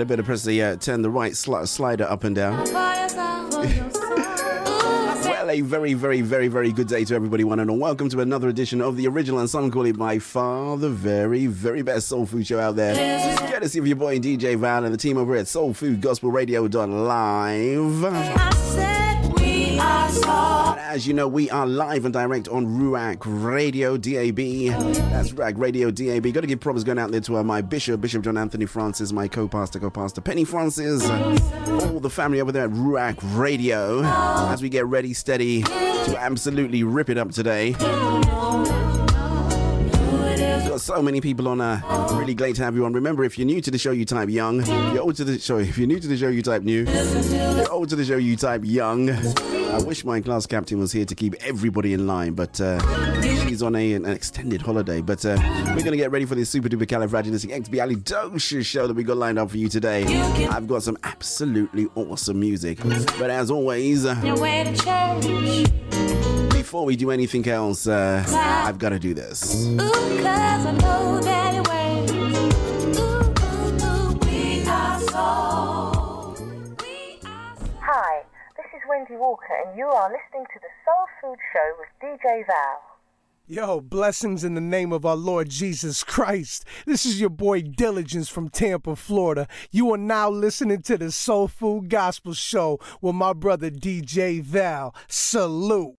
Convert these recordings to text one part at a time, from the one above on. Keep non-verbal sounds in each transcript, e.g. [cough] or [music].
Better. Better press the uh, turn the right sli- slider up and down. well, a very, very, very, very good day to everybody, one and all. Welcome to another edition of the original and some call it by far the very, very best soul food show out there. Courtesy of your boy DJ Val and the team over at Soul Food Gospel Radio Live. As you know, we are live and direct on Ruach Radio DAB. That's Ruach Radio DAB. Got to give props going out there to uh, my bishop, Bishop John Anthony Francis, my co-pastor, co-pastor Penny Francis, all the family over there at Ruach Radio. As we get ready, steady to absolutely rip it up today got so many people on. Uh, really great to have you on. Remember, if you're new to the show, you type young. You're old to the show, if you're new to the show, you type new. You're old to the show, you type young. I wish my class captain was here to keep everybody in line, but uh, she's on a, an extended holiday. But uh, we're going to get ready for this super duper califragilistic show that we got lined up for you today. I've got some absolutely awesome music. But as always, before we do anything else, uh, I've got to do this. Hi, Walker, and you are listening to the Soul Food Show with DJ Val. Yo, blessings in the name of our Lord Jesus Christ. This is your boy Diligence from Tampa, Florida. You are now listening to the Soul Food Gospel Show with my brother DJ Val. Salute.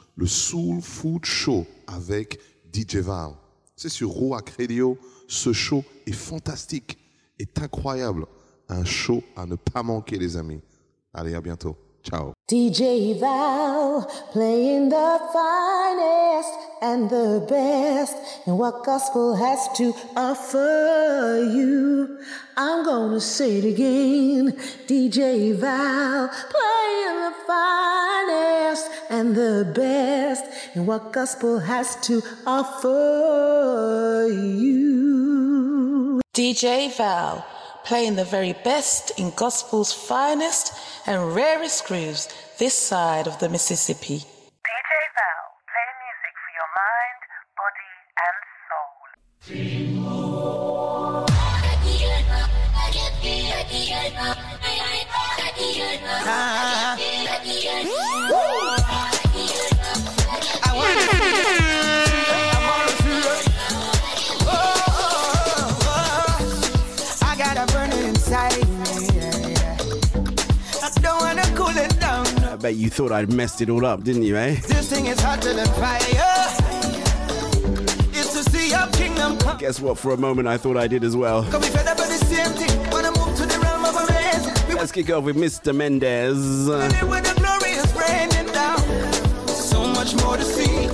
le Soul Food Show avec DJ Val. C'est sur Roac Radio. Ce show est fantastique, est incroyable. Un show à ne pas manquer, les amis. Allez, à bientôt. Ciao. DJ Val playing the finest and the best and what gospel has to offer you. I'm gonna say it again. DJ Val playing the finest and the best and what gospel has to offer you. DJ Val playing the very best in gospel's finest and rarest grooves this side of the Mississippi. DJ Val, playing music for your mind, body, and soul. I bet you thought I'd messed it all up, didn't you, eh? This thing is hotter than fire. It's to see your kingdom come. Guess what? For a moment, I thought I did as well. Let's kick off with Mr. the same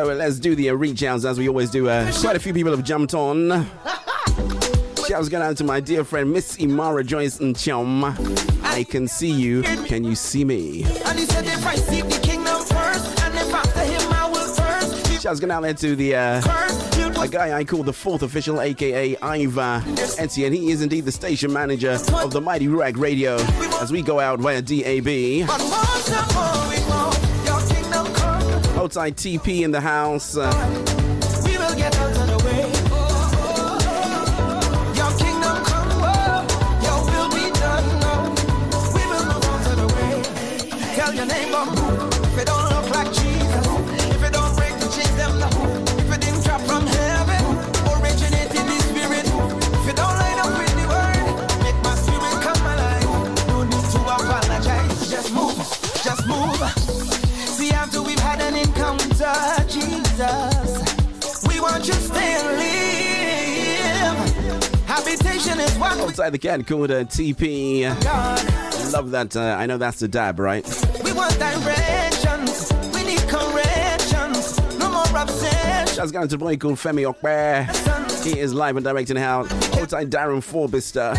So uh, let's do the reach outs as we always do. Uh, quite a few people have jumped on. [laughs] Shouts going out to my dear friend Miss Imara Joyce and Chum. I can see you. Can you see me? And he said, if I seek the kingdom first, and if after him I will first, Shouts going out there to the uh, a guy I call the fourth official, aka Iva Etienne. He is indeed the station manager of the Mighty Ruach Radio as we go out via DAB. Outside TP in the house. Uh, us. We want you to stay and live. Habitation is what. Outside the called uh, TP. Love that. Uh, I know that's the dab, right? We want directions. We need corrections. No more going to boy called Femi Okbe. He is live and directing how. Outside Darren Forbister.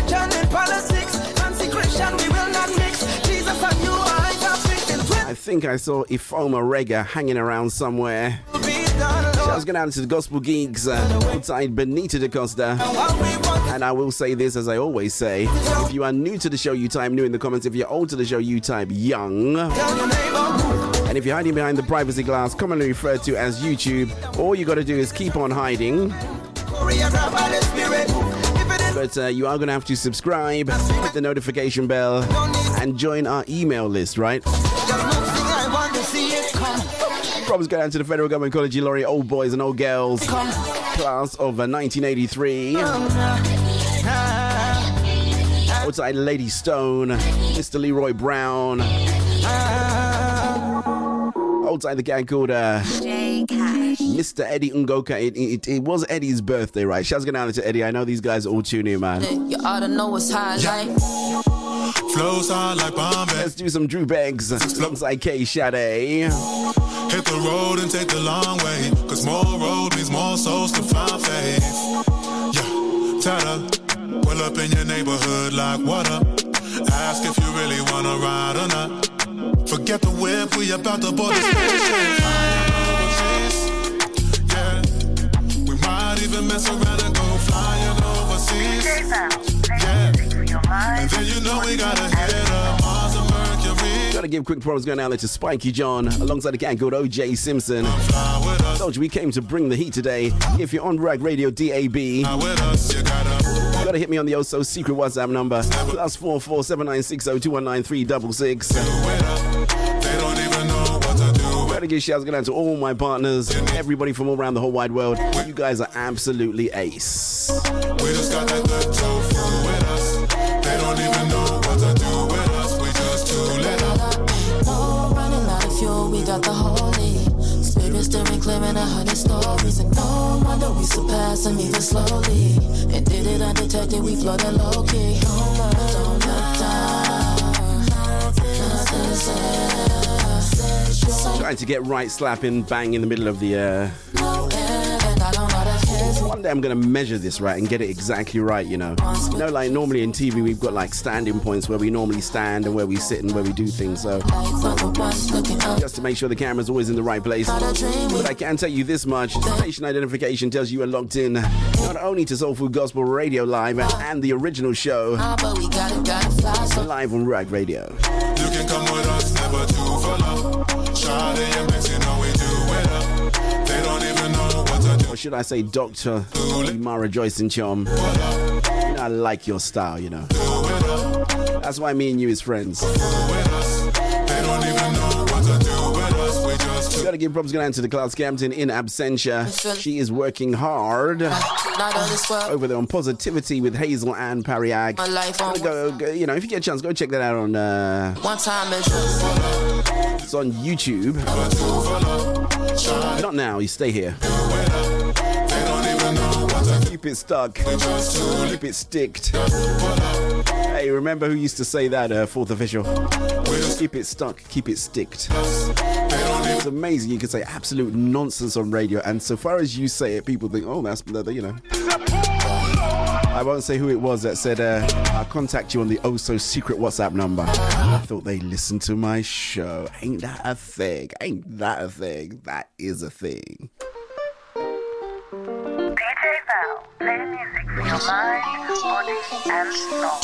I think I saw Ifoma Rega hanging around somewhere. Shouts going out to the Gospel Geeks uh, outside Benita da Costa. And I will say this as I always say if you are new to the show, you type new in the comments. If you're old to the show, you type young. And if you're hiding behind the privacy glass, commonly referred to as YouTube, all you got to do is keep on hiding. But uh, you are going to have to subscribe, hit the notification bell, and join our email list, right? Just no thing, I want to see it come. Problems go down to the Federal Government College Laureate Old Boys and Old Girls class of uh, 1983. Outside Lady Stone, Mr. Leroy Brown. Outside the gang called uh, Mr. Eddie Ungoka. It, it, it was Eddie's birthday, right? Shouts going out to Eddie. I know these guys are all tuning in, man. You ought to know what's high like. Flows high like Bombay. Let's do some Drew Beggs alongside K Shade. Hit the road and take the long way. Cause more road means more souls to find faith. Yeah, Tada. Pull up in your neighborhood like water. Ask if you really wanna ride or not. Forget the whip, we about to board the. Flying overseas. Yeah, we might even mess around and go flying overseas. Yeah, and then you know we gotta Gotta give quick props going out to Spiky John alongside the gang called OJ Simpson. Told you we came to bring the heat today. If you're on Ruach Radio DAB, gotta. hit me on the also secret WhatsApp number plus four four seven nine six zero two one nine three double six. Gotta give shouts going out to all my partners, everybody from all around the whole wide world. You guys are absolutely ace. Surpass them even slowly. Did it undetected, we low key. Don't look, don't look down. Trying to get right slapping bang in the middle of the uh I'm gonna measure this right and get it exactly right, you know. You know, like normally in TV we've got like standing points where we normally stand and where we sit and where we do things. So just to make sure the camera's always in the right place. But I can tell you this much: station identification tells you are locked in not only to Soul Food Gospel Radio Live and the original show live on Ruach Radio. Should I say, Doctor Mara Joyce and Chom? You know, I like your style, you know. That's why me and you is friends. With us, they don't even know what to do. We Gotta give props going out to the class captain in absentia. She is working hard not of this world. over there on positivity with Hazel and Pariag. Go, go, you know, if you get a chance, go check that out on uh, one time is it's on YouTube. Not now, you stay here. Keep it stuck. Keep it sticked. Hey, remember who used to say that, uh, fourth official? Keep it stuck, keep it sticked. It's amazing. You can say absolute nonsense on radio, and so far as you say it, people think, oh, that's, you know. I won't say who it was that said, uh, I'll contact you on the oh so secret WhatsApp number. I thought they listened to my show. Ain't that a thing? Ain't that a thing? That is a thing. DJ Val, play music for your mind, body, and soul.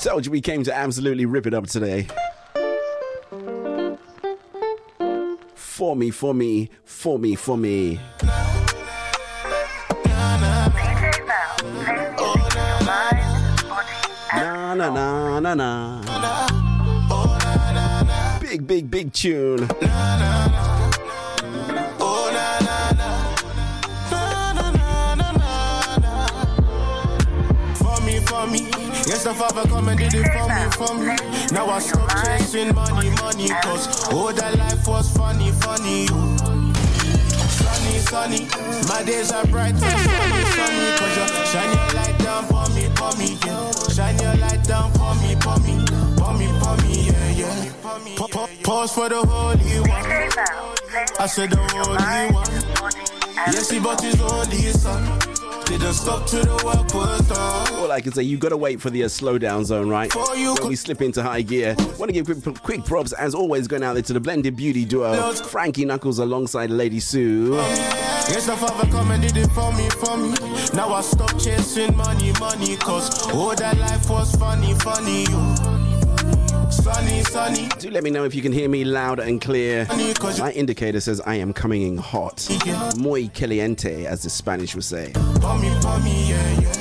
Told you we came to absolutely rip it up today. For me, for me, for me, for me. Na na na na na. Big, big, big tune. Yes, the father come and did it for me, for me. Now I stop chasing money, money, cause all that life was funny, funny. Oh. Sunny, sunny. My days are bright and sunny, sunny, cause you shine your light down pour me, pour me, yeah. Shine your light down, pour me, pour me, pour me, pour me, yeah, yeah. Pa- pa- Pause for the holy one. I said the holy one. Yes, he bought his only son. Didn't stop to the work. All I can say, you gotta wait for the uh, slowdown zone, right? When we slip into high gear. Want to give quick, quick props, as always, going out there to the blended beauty duo, Frankie Knuckles alongside Lady Sue. Yes, the father come and did it for me, for me. Now I stop chasing money, money, cause all that life was funny, funny. You. Sunny, sunny. Do let me know if you can hear me loud and clear. My indicator says I am coming in hot. Muy caliente, as the Spanish would say. For me, for me, yeah, yeah.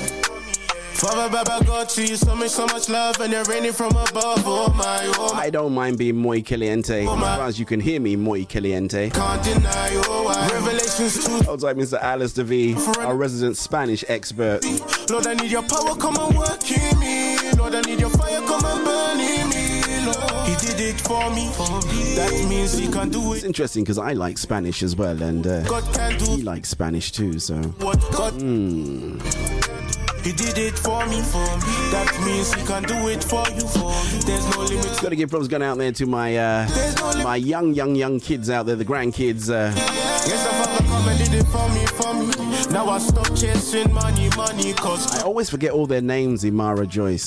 Father, Baba, God to you, so much, so much love, and they're raining from above. Oh my, oh my. I don't mind being muy caliente, oh, as far as you can hear me muy caliente. Can't deny, oh why. Revelations 2. Sounds like Mr. Alice V, our resident Spanish expert. Lord, I need your power, come and work in me. Lord, I need your fire, come and burn in me. He did it for me. That means he can do It's interesting because I like Spanish as well, and uh, God can do he likes Spanish too, so. what God Hmm. He did it for me, for me. That means he can do it for you, for me. There's no limit. Gotta give props going out there to my uh, my young, young, young kids out there, the grandkids. Uh, Yes, the father come and did it for me, for me. Now I stop chasing money, money, cause I always forget all their names, Imara Joyce.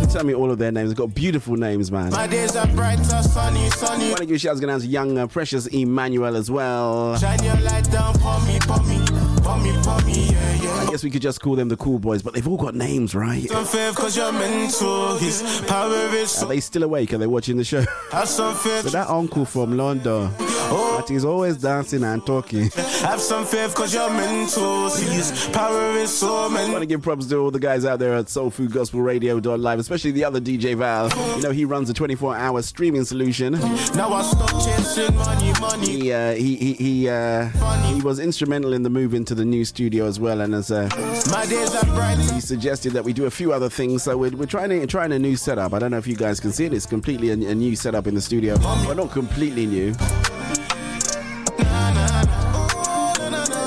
So tell me all of their names. They've got beautiful names, man. my days are brighter, sunny, sunny. Want to give shouts going out to young, uh, precious Emmanuel as well. Shine your light down, pour me, pour me, yeah, yeah. I guess we could just call them the cool boys, but they've all got names, right? Some faith cause you're mental. His power is Are they still awake? Are they watching the show? So that uncle from London, that is always dancing and talking. Have some faith cause you're mental. See, his power is so I want to give props to all the guys out there at Soul Food Gospel Radio Live, especially the other DJ Val. You know, he runs a 24 hour streaming solution. Now I stop chasing money, money. He uh, he he he, uh, he was instrumental in the move into the new studio as well, and as uh, My days are bright. he suggested that we do a few other things. So we're, we're trying to trying a new setup. I don't know if you guys can see it. It's completely a, a new setup in the studio. Well, not completely new.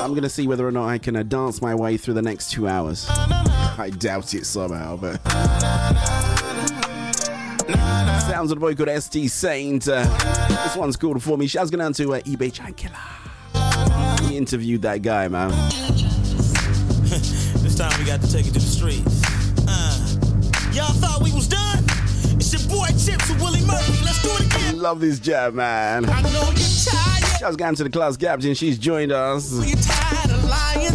I'm gonna see whether or not I can uh, dance my way through the next two hours. I doubt it somehow, but. Sounds of a boy called ST Saint. Uh, this one's called for me. Shouts going down to uh, eBay Giant Killer. He interviewed that guy, man. [laughs] This time we got to take it to the streets. Uh, y'all thought we was done? It's your boy Chips and Willie Murphy. Let's do it again. Love this jab, man. I know you're tired. Shouts going to the class captain. She's joined us. You're tired of lying.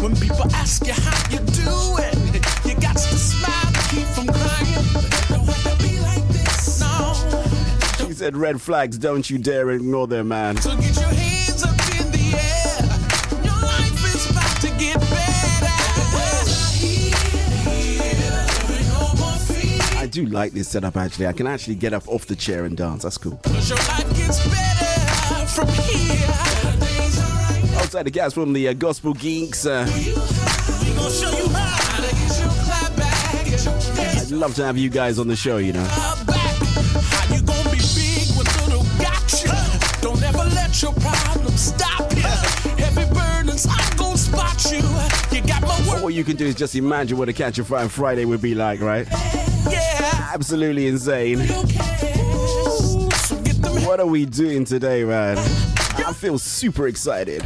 When people ask you how you doing, you got to smile to keep from crying. Don't have to be like this. No. She said, Red flags, don't you dare ignore them, man. So do like this setup, actually. I can actually get up off the chair and dance. That's cool. Cause your life gets better from here. Outside the gas from the uh, Gospel Geeks. Uh, We gon' show you how to get your clap back. Get your I'd love to have you guys on the show, you know. back. You gon' be big when little got you? Don't ever let your problems stop you. Heavy burdens, I'm gon' spot you. You got my word. All you can do is just imagine what a Catch a Fire Friday would be like, right? Absolutely insane. What are we doing today, man? I feel super excited.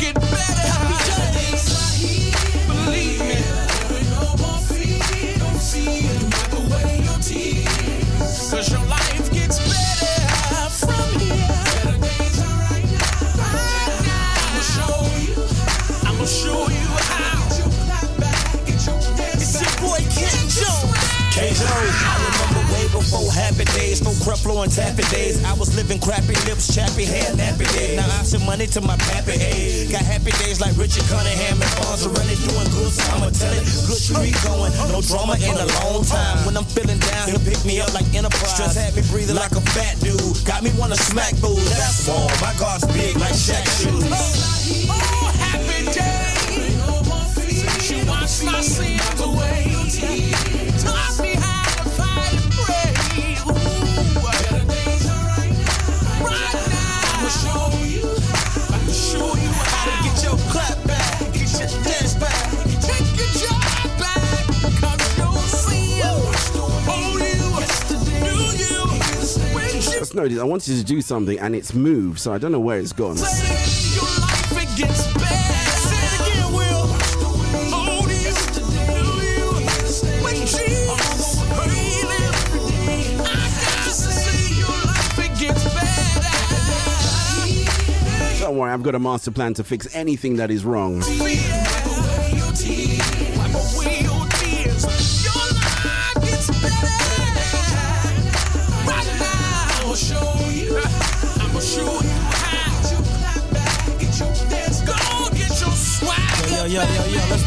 Creflo and Tappy days. I was living crappy lips, chappy hair, nappy days. Now I send money to my pappy age. Got happy days like Richard Cunningham and Fonzarelli doing good, so I'ma tell it. Good street going, no drama in a long time. When I'm feeling down, he'll pick me up like Enterprise. Stress had me breathing like a fat dude. Got me wanna smack booze. That's all. My God's big like Shaq shoes. Oh, happy day. Since you my sins away. Just noticed I wanted to do something and it's moved, so I don't know where it's gone. Your life it gets better. Say it again, Will. Hold you, when Jesus healing. I got to see your life it gets better. Don't worry, I've got a master plan to fix anything that is wrong.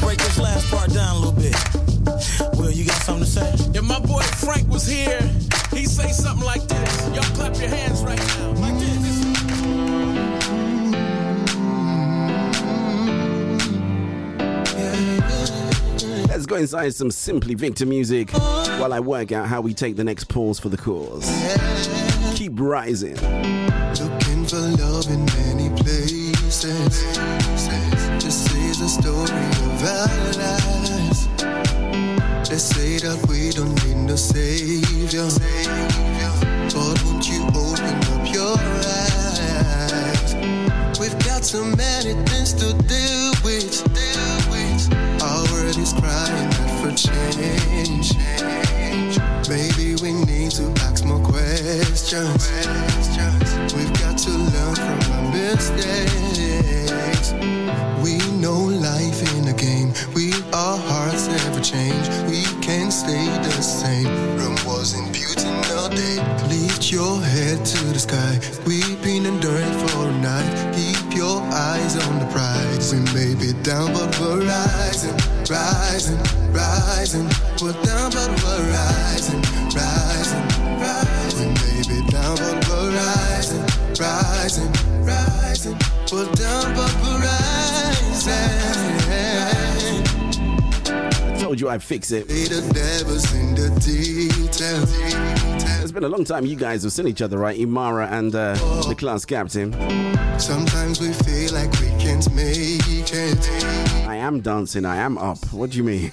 Break this last part down a little bit. Will, you got something to say? If my boy Frank was here, he'd say something like this. Y'all clap your hands right now. Like this. Let's go inside some Simply Victor music while I work out how we take the next pause for the cause. Keep rising. Looking for love in many places. A story of our lives. They say that we don't need no savior. But won't you open up your eyes? We've got so many things to deal with. Our world is crying out for change. Maybe we need to ask more questions. We've got to learn from our mistakes. We know life in a game. We our hearts never change. We can't stay the same. Rome wasn't beauty no day. Lift your head to the sky. We've been enduring for a night. Keep your eyes on the prize. We may be down, but we're rising, rising, rising. We're down, but we're rising, rising, rising. We may be down, but we're rising, rising, rising. We're down, but we're rising. I told you I'd fix it. The devil's in the details. It's been a long time you guys have seen each other, right? Imara and uh, the class captain. Sometimes we feel like we can't make it. I am dancing, I am up. What do you mean?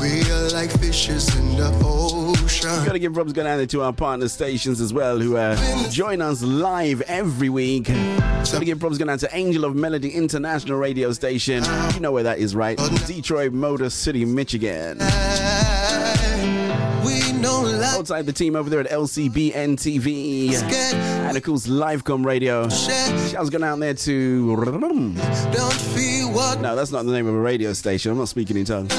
We are like fishes in the ocean. Gotta give Rob's Gunana to our partner stations as well, who uh, join us live every week. Gotta give Rob's Gunana to Angel of Melody International Radio Station. You know where that is, right? Detroit, Motor City, Michigan. We know life. Outside the team over there at LCBN TV. And of course, Livecom Radio. Shouts going out there to. Don't feel what No, that's not the name of a radio station. I'm not speaking in tongues.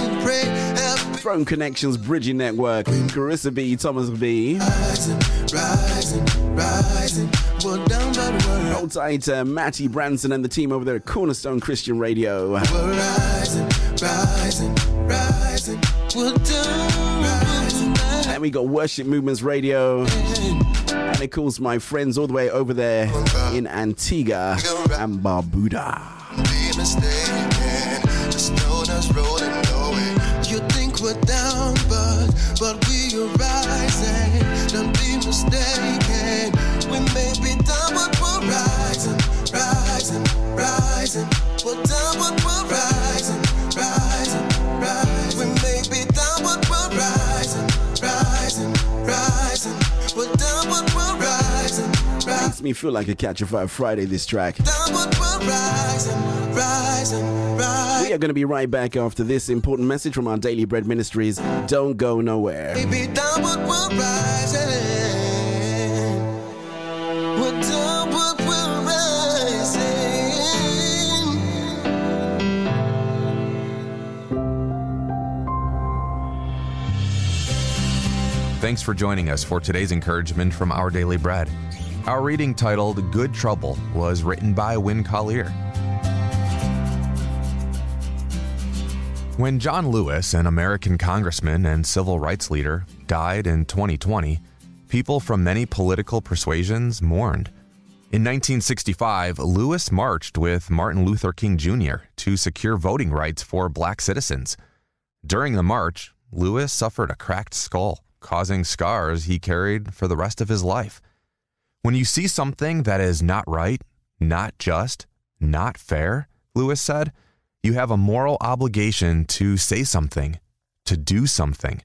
Throne Connections, Bridging Network, Carissa B, Thomas B. rising, rising, rising. We're down, but we're, Outside uh, Matty Branson and the team over there at Cornerstone Christian Radio. we're rising, rising, rising. We're down, rising, And we got Worship Movements Radio. And of course, my friends all the way over there in Antigua and Barbuda. But we are rising. Don't be mistaken. We may be down, but we're rising, rising, rising. We're down, but we're rising, Makes me feel like a Catch a Fire Friday, this track. We're rising, rising, rising. We are going to be right back after this important message from our Daily Bread Ministries. Don't go nowhere. Maybe down, but we're rising. We're down, but we're rising. Thanks for joining us for today's encouragement from Our Daily Bread. Our reading titled Good Trouble was written by Winn Collier. When John Lewis, an American congressman and civil rights leader, died in 2020, people from many political persuasions mourned. In 1965, Lewis marched with Martin Luther King Jr. to secure voting rights for black citizens. During the march, Lewis suffered a cracked skull, causing scars he carried for the rest of his life. When you see something that is not right, not just, not fair, Lewis said, you have a moral obligation to say something, to do something.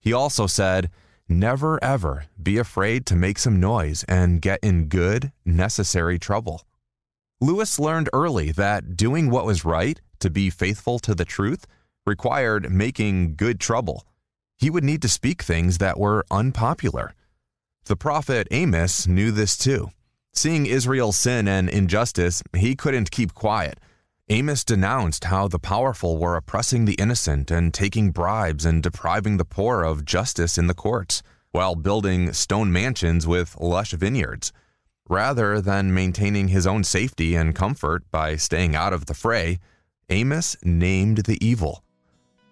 He also said, never ever be afraid to make some noise and get in good, necessary trouble. Lewis learned early that doing what was right to be faithful to the truth required making good trouble. He would need to speak things that were unpopular. The prophet Amos knew this too. Seeing Israel's sin and injustice, he couldn't keep quiet. Amos denounced how the powerful were oppressing the innocent and taking bribes and depriving the poor of justice in the courts, while building stone mansions with lush vineyards. Rather than maintaining his own safety and comfort by staying out of the fray, Amos named the evil.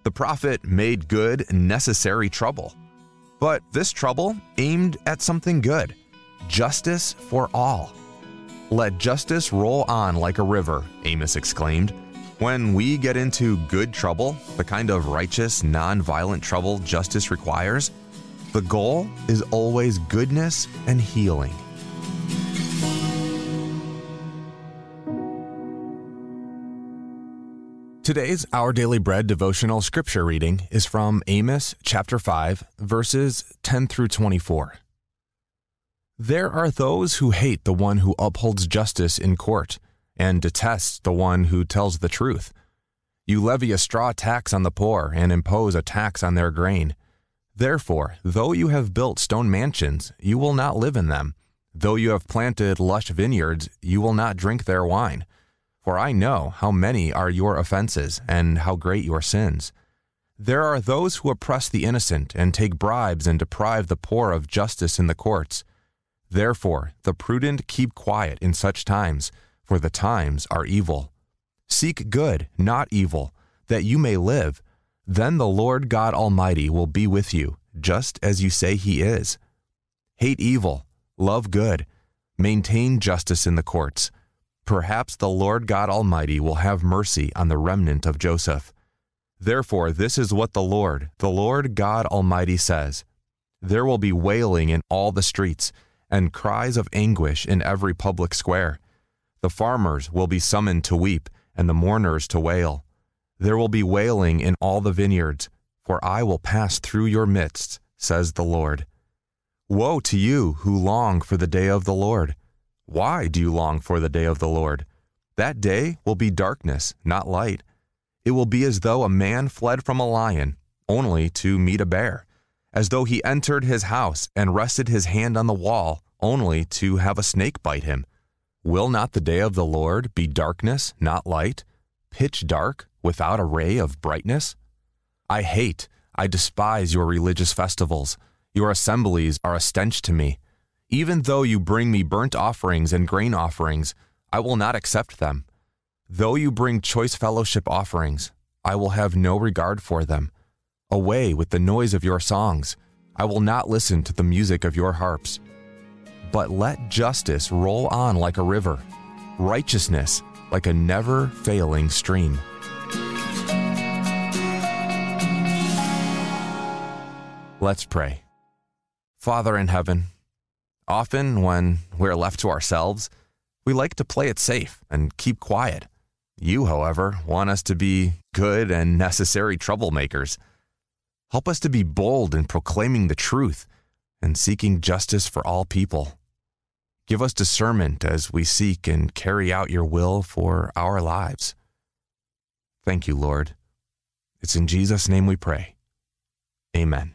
The prophet made good necessary trouble. But this trouble aimed at something good justice for all. Let justice roll on like a river, Amos exclaimed. When we get into good trouble, the kind of righteous, non-violent trouble justice requires, the goal is always goodness and healing. Today's Our Daily Bread devotional scripture reading is from Amos chapter 5, verses 10 through 24. There are those who hate the one who upholds justice in court and detest the one who tells the truth. You levy a straw tax on the poor and impose a tax on their grain. Therefore, though you have built stone mansions, you will not live in them. Though you have planted lush vineyards, you will not drink their wine. For I know how many are your offenses and how great your sins. There are those who oppress the innocent and take bribes and deprive the poor of justice in the courts. Therefore, the prudent keep quiet in such times, for the times are evil. Seek good, not evil, that you may live. Then the Lord God Almighty will be with you, just as you say He is. Hate evil, love good, maintain justice in the courts. Perhaps the Lord God Almighty will have mercy on the remnant of Joseph. Therefore, this is what the Lord, the Lord God Almighty says There will be wailing in all the streets, and cries of anguish in every public square. The farmers will be summoned to weep, and the mourners to wail. There will be wailing in all the vineyards, for I will pass through your midst, says the Lord. Woe to you who long for the day of the Lord! Why do you long for the day of the Lord? That day will be darkness, not light. It will be as though a man fled from a lion, only to meet a bear, as though he entered his house and rested his hand on the wall, only to have a snake bite him. Will not the day of the Lord be darkness, not light, pitch dark, without a ray of brightness? I hate, I despise your religious festivals. Your assemblies are a stench to me. Even though you bring me burnt offerings and grain offerings, I will not accept them. Though you bring choice fellowship offerings, I will have no regard for them. Away with the noise of your songs. I will not listen to the music of your harps. But let justice roll on like a river, righteousness like a never failing stream. Let's pray. Father in heaven, Often, when we're left to ourselves, we like to play it safe and keep quiet. You, however, want us to be good and necessary troublemakers. Help us to be bold in proclaiming the truth and seeking justice for all people. Give us discernment as we seek and carry out your will for our lives. Thank you, Lord. It's in Jesus' name we pray. Amen.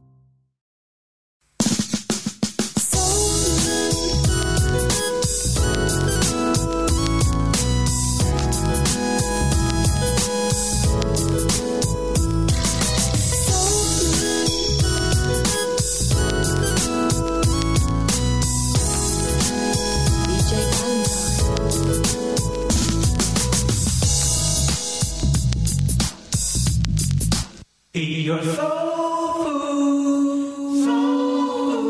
Eat your soul food. Soul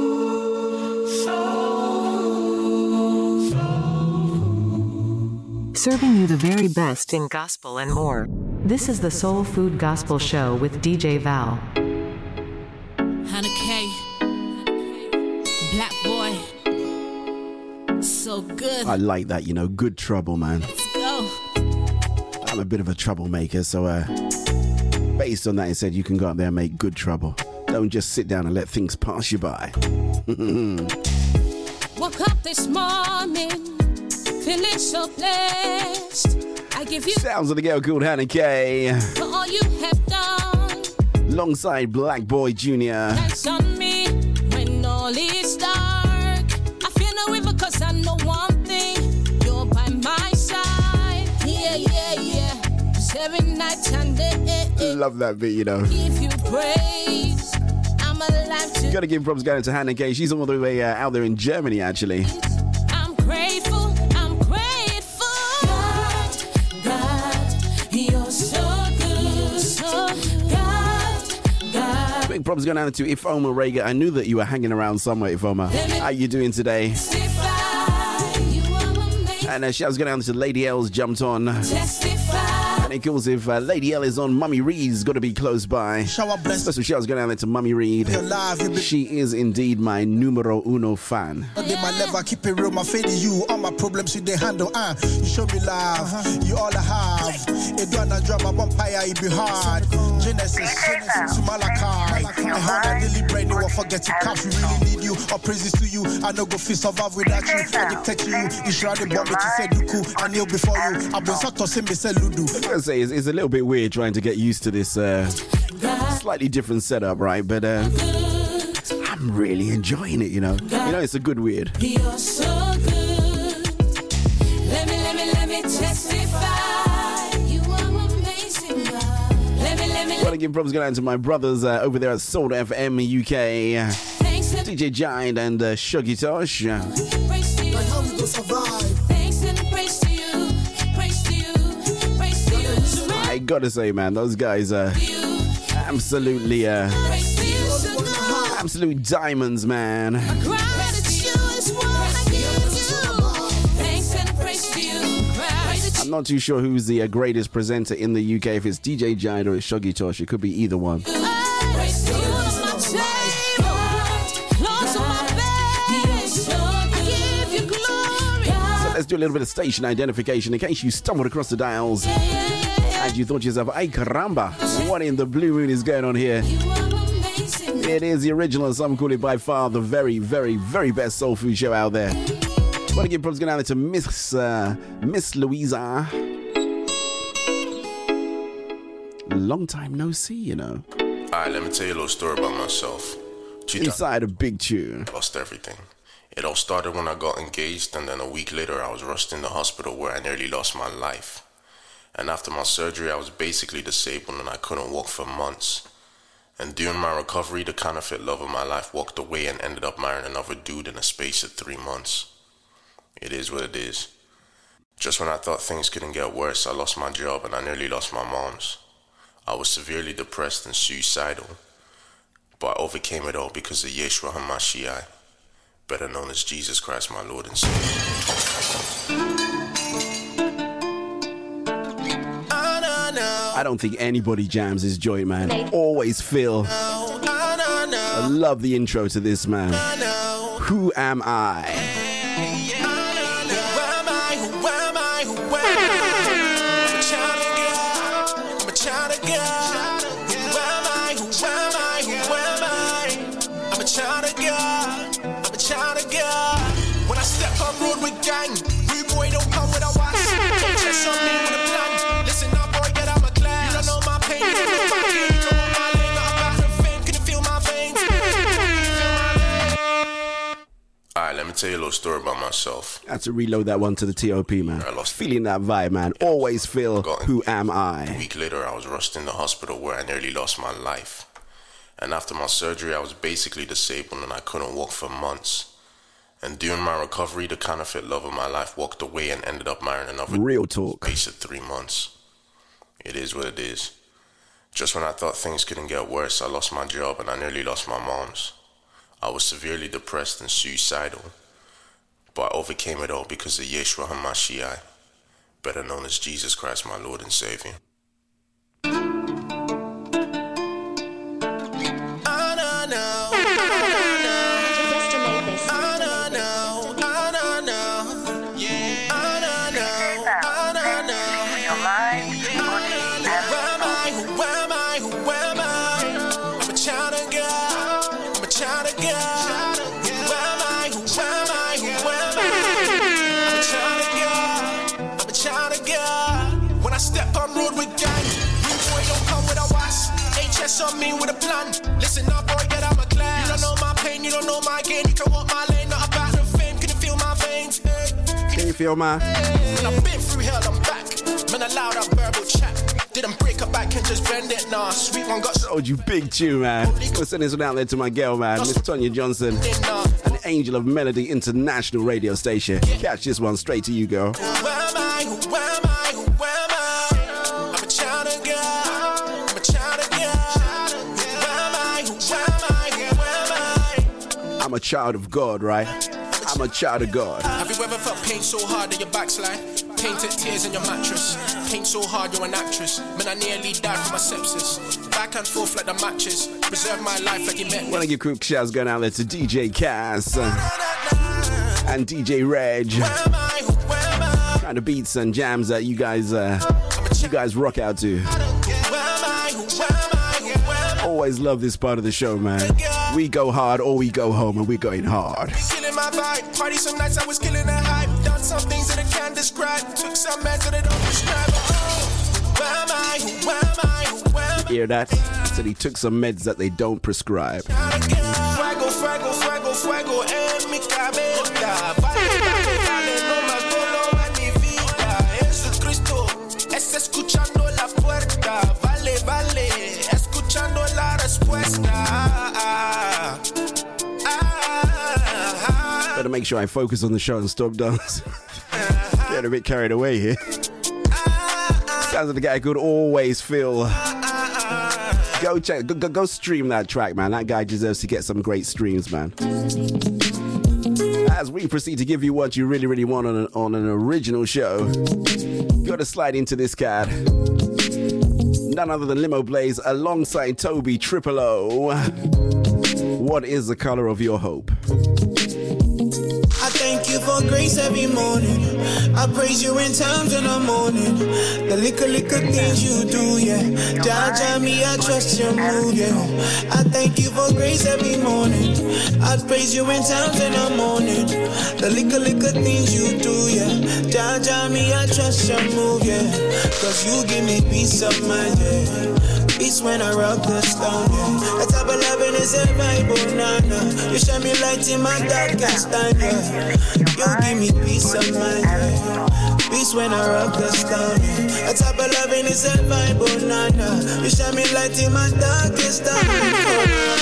food. Soul Serving you the very best in gospel and more. This is the Soul Food Gospel Show with DJ Val. Hannah K. Black boy. So good. I like that, you know, good trouble, man. Let's go. I'm a bit of a troublemaker, so uh, based on that, he said you can go out there and make good trouble. Don't just sit down and let things pass you by. [laughs] Woke up this morning, feeling so blessed. I give you Sounds of the girl called Hannah K. for all you have done. Alongside Black Boy Jr. Lights on me when all is dark. I feel no river cause I know one thing. You're by my side. Yeah, yeah, yeah. 'Cause every night and day. Love that bit, you know. Give you praise. I'm alive to Gotta give props going to Hannah K. She's all the way uh, out there in Germany, actually. I'm grateful, I'm grateful. God, God, you're so good. So God, God, Big props going out to Ifoma Rega. I knew that you were hanging around somewhere, Ifoma. How you doing today? testify. You are amazing. And uh, shouts going out to Lady L's jumped on. Testify. Calls if uh, Lady L is on, Mummy Reed's got to be close by. Shower bless. Special shouts going out there to Mummy Reed. She is indeed my numero uno fan. They might never keep it real, my fade you. All my problems you they handle, uh. You show me love, you all I have. It do not drama, vampire, it be hard. Genesis, Genesis to Malachi. I heard that daily brain, you will forget to catch. We really need you, all praises to you. I know go feel survive without you. I dictate you, you should the bomb, but you said you cool. I kneel before you. I've been sort of saying, Ludu. I gotta say, it's, it's a little bit weird trying to get used to this uh, slightly different setup, right? But uh, I'm really enjoying it, you know. You know, it's a good weird. You're so good. Let me, let me, let me testify. You are amazing, God. Let me, let me, want to give props going out to my brothers uh, over there at Soul FM UK. DJ Giant and uh, Shuggy Tosh. Gotta say, man, those guys are absolutely, uh. So absolute diamonds, man. I'm not too sure who's the uh, greatest presenter in the UK, if it's DJ Giant or it's Shuggy Tosh. It could be either one. Glory. Let's do a little bit of station identification in case you stumbled across the dials you thought yourself, ay caramba, what in the blue moon is going on here? You are amazing. It is the original, and some call it by far the very, very, very best soul food show out there. Want to give props going out to Miss uh, Miss Louisa. Long time no see, you know. Alright, let me tell you a little story about myself. 2000 Inside a big tune. lost everything. It all started when I got engaged, and then a week later, I was rushed in the hospital where I nearly lost my life. And after my surgery, I was basically disabled and I couldn't walk for months. And during my recovery, the counterfeit love of my life walked away and ended up marrying another dude in a space of three months. It is what it is. Just when I thought things couldn't get worse, I lost my job and I nearly lost my mom's. I was severely depressed and suicidal, but I overcame it all because of Yeshua HaMashiach, better known as Jesus Christ, my Lord and Savior. I don't think anybody jams this joint, man. Always feel. I love the intro to this, man. Who am I? Tell you a little story about myself. I had to reload that one to the TOP, man. I lost Feeling that vibe, man. Always feel. Who am I. A week later, I was rushed in the hospital where I nearly lost my life. And after my surgery, I was basically disabled and I couldn't walk for months. And during my recovery, the counterfeit love of my life walked away and ended up marrying another Real talk. space of three months. It is what it is. Just when I thought things couldn't get worse, I lost my job and I nearly lost my mom's. I was severely depressed and suicidal, but I overcame it all because of Yeshua HaMashiach, better known as Jesus Christ, my Lord and Savior. Step on road with gang. Real boy don't come with a was. HS on me with a plan. Listen up, boy, get out my class. You don't know my pain, you don't know my gain. You can walk my lane, not about the fame. Can you feel my veins? Can you feel my? Man, I've been through hell, I'm back. Man, allowed that verbal chat. Didn't break her back and just bend it, nah. Sweet one got Told you, big tune, man. We're sending this one out there to my girl, man, Miss Tonya Johnson, an angel of Melody International radio station. Catch this one straight to you, girl. I'm a child of God, right? I'm a child of God. Have you ever felt pain so hard that your backslide? Painted tears in your mattress. Pain so hard you're an actress. Man, I nearly died from my sepsis. Back and forth like the matches. Preserve my life like you meant Want to give quick shouts going out there to DJ Cass uh, and DJ Reg. Kind of beats and jams that you guys, uh, you guys rock out to. Always love this part of the show, man. We go hard or we go home, and we're going hard. Killing my vibe. Party some nights I was killing the hype. Done some things that I can't describe. Took some meds that I don't prescribe. Oh, who am I? Who am I? Who am Hear that? Said he took some meds that they don't prescribe. Fuego, fuego, fuego, fuego en mi cabeza. Vale, vale, vale, no más dolor a mi vida. Jesucristo, es escuchando la puerta. Vale, vale, escuchando la respuesta. Make sure I focus on the show and stop dance. [laughs] Getting a bit carried away here. Sounds like the guy could always feel. Go check, go, go, stream that track, man. That guy deserves to get some great streams, man. As we proceed to give you what you really, really want on an, on an original show, gotta slide into this cat. None other than Limoblaze alongside Toby Triple O. What is the color of your hope? I thank you for grace every morning. I praise you in times when I'm mourning. The little, little things you do, yeah. Jaja me, I trust your move, yeah. I thank you for grace every morning. I praise you in times when I'm mourning. The little, little things you do, yeah. Jaja me, I trust your move, yeah. Cause you give me peace of mind, yeah. Peace when I rock the stone, yeah. A type of loving is a vibe, nah. You shine me light in my darkest time, yeah. You give me peace of mind, yeah. Peace when I rock the stone, yeah. A type of loving is a vibe, nah. You shine me light in my darkest time,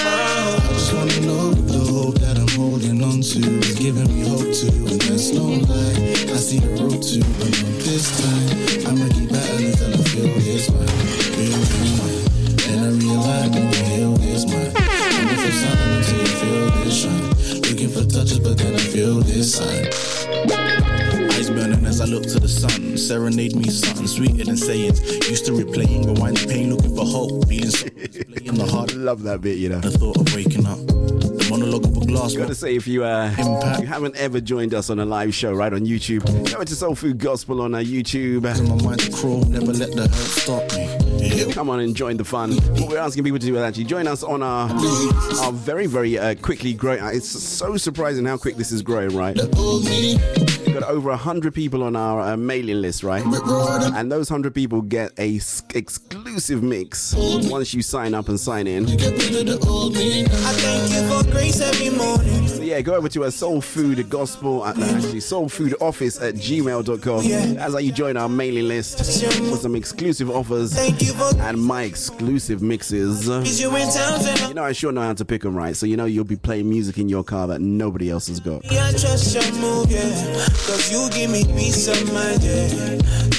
oh, just wanna know the hope that I'm holding on to is giving me hope to, and that's no lie. I see the road to, but this time. I'ma keep battling till I feel this mine, feel mine. And I realize when you heal this mine. Looking for something until you feel this shine. Looking for touches, but then I feel this sign. Burning as I look to the sun. Serenade me something sweeter than sayings. Used to replaying, rewind the pain, looking for hope. Feeling so [laughs] in the heart. Love that bit, you know. The thought of waking up. The monologue of a glass. Gotta say, if you uh, if you haven't ever joined us on a live show right on YouTube, go into Soul Food Gospel on our YouTube. My mind to crawl, never let the hurt stop me. [laughs] Come on and join the fun. What we're asking people to do is actually join us on our our very very uh, quickly growing. It's so surprising how quick this is growing, right? We've got over hundred people on our uh, mailing list, right? And those hundred people get a exclusive mix once you sign up and sign in. I thank you for grace every morning. So yeah, go over to our Soul Food Gospel, no, actually Soul Food Office at gmail.com. That's how you join our mailing list for some exclusive offers and my exclusive mixes. You in town and You know, I sure know how to pick them right, so you know you'll be playing music in your car that nobody else has got. I trust your move, yeah.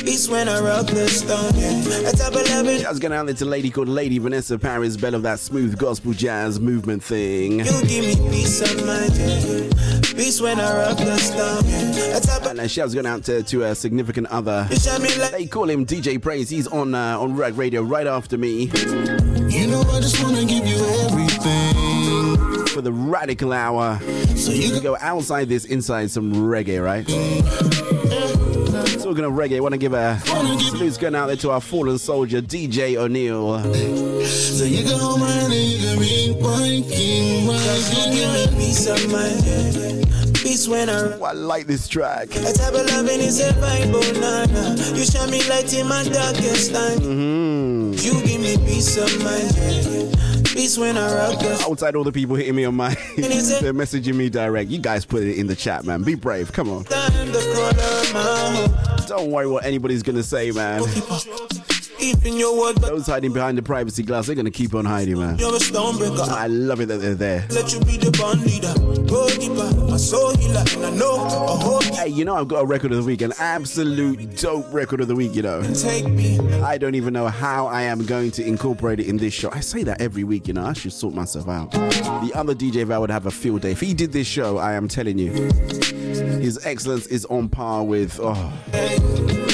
Cause you give me peace of mind, yeah. Peace when I rock the stone, yeah. A type of loving. I was going out there to a lady called Lady Vanessa Paris Bell of that smooth gospel jazz movement thing. You give me peace of mind, yeah. Peace when I rock the stone, yeah. A type of And uh, shouts going out to, to a significant other. You shine me like They call him DJ Praise. He's on uh, on Rag Radio right after me You know I just wanna give you everything. for the radical hour. So you can go outside this, inside some reggae, right? Talking of reggae, want to give a salute going out there to our fallen soldier DJ O'Neill. So you can hold my hand and you can be my king, my Cause you give me peace of mind. Peace when I. I like this track. A type of loving is a vibe, oh nana. You shine me light in my darkest time. Mm-hmm. You give me peace of mind. Peace when I rock the. Outside all the people hitting me on my, [laughs] they're messaging me direct. You guys put it in the chat, man. Be brave. Come on. Time the corner of my home. Don't worry what anybody's gonna say, man. Keeping your word, but Those hiding behind the privacy glass, they're gonna keep on hiding, man. you're a stone. I love it that they're there. Let you be the bond leader. Go deeper. My soul healer. And I know a whole Hey, you know I've got a record of the week, an absolute dope record of the week, you know. take me. I don't even know how I am going to incorporate it in this show. I say that every week, you know. I should sort myself out. The other DJ Val would have a field day. If he did this show, I am telling you, his excellence is on par with. Oh.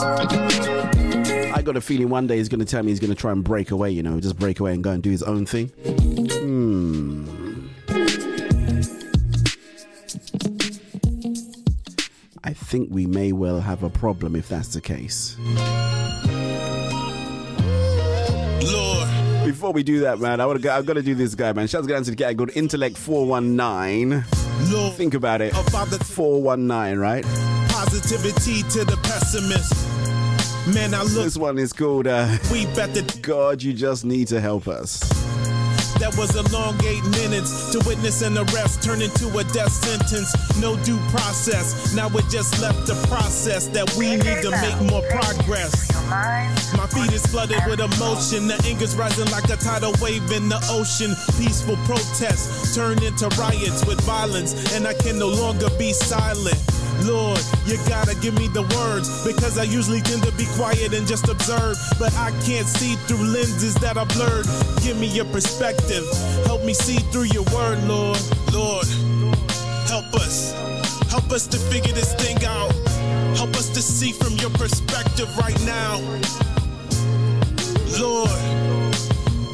I got a feeling one day he's going to tell me he's going to try and break away, you know, just break away and go and do his own thing. Hmm. I think we may well have a problem if that's the case. Lord. Before we do that, man, I to. I've got to do this guy, man. Shouts going to the guy called Intellect Four One Nine. Lord. Think about it. Four one nine, right? Positivity to the pessimist. Man, I look This one is called uh, weep at the God. You just need to help us. That was a long eight minutes to witness an arrest turn into a death sentence. No due process. Now it just left the process that we need to make more progress. My feet is flooded with emotion. The anger's rising like a tidal wave in the ocean. Peaceful protests turn into riots with violence, and I can no longer be silent. Lord, you gotta give me the words because I usually tend to be quiet and just observe, but I can't see through lenses that are blurred. Give me your perspective, help me see through your word, Lord. Lord, help us, help us to figure this thing out, help us to see from your perspective right now. Lord,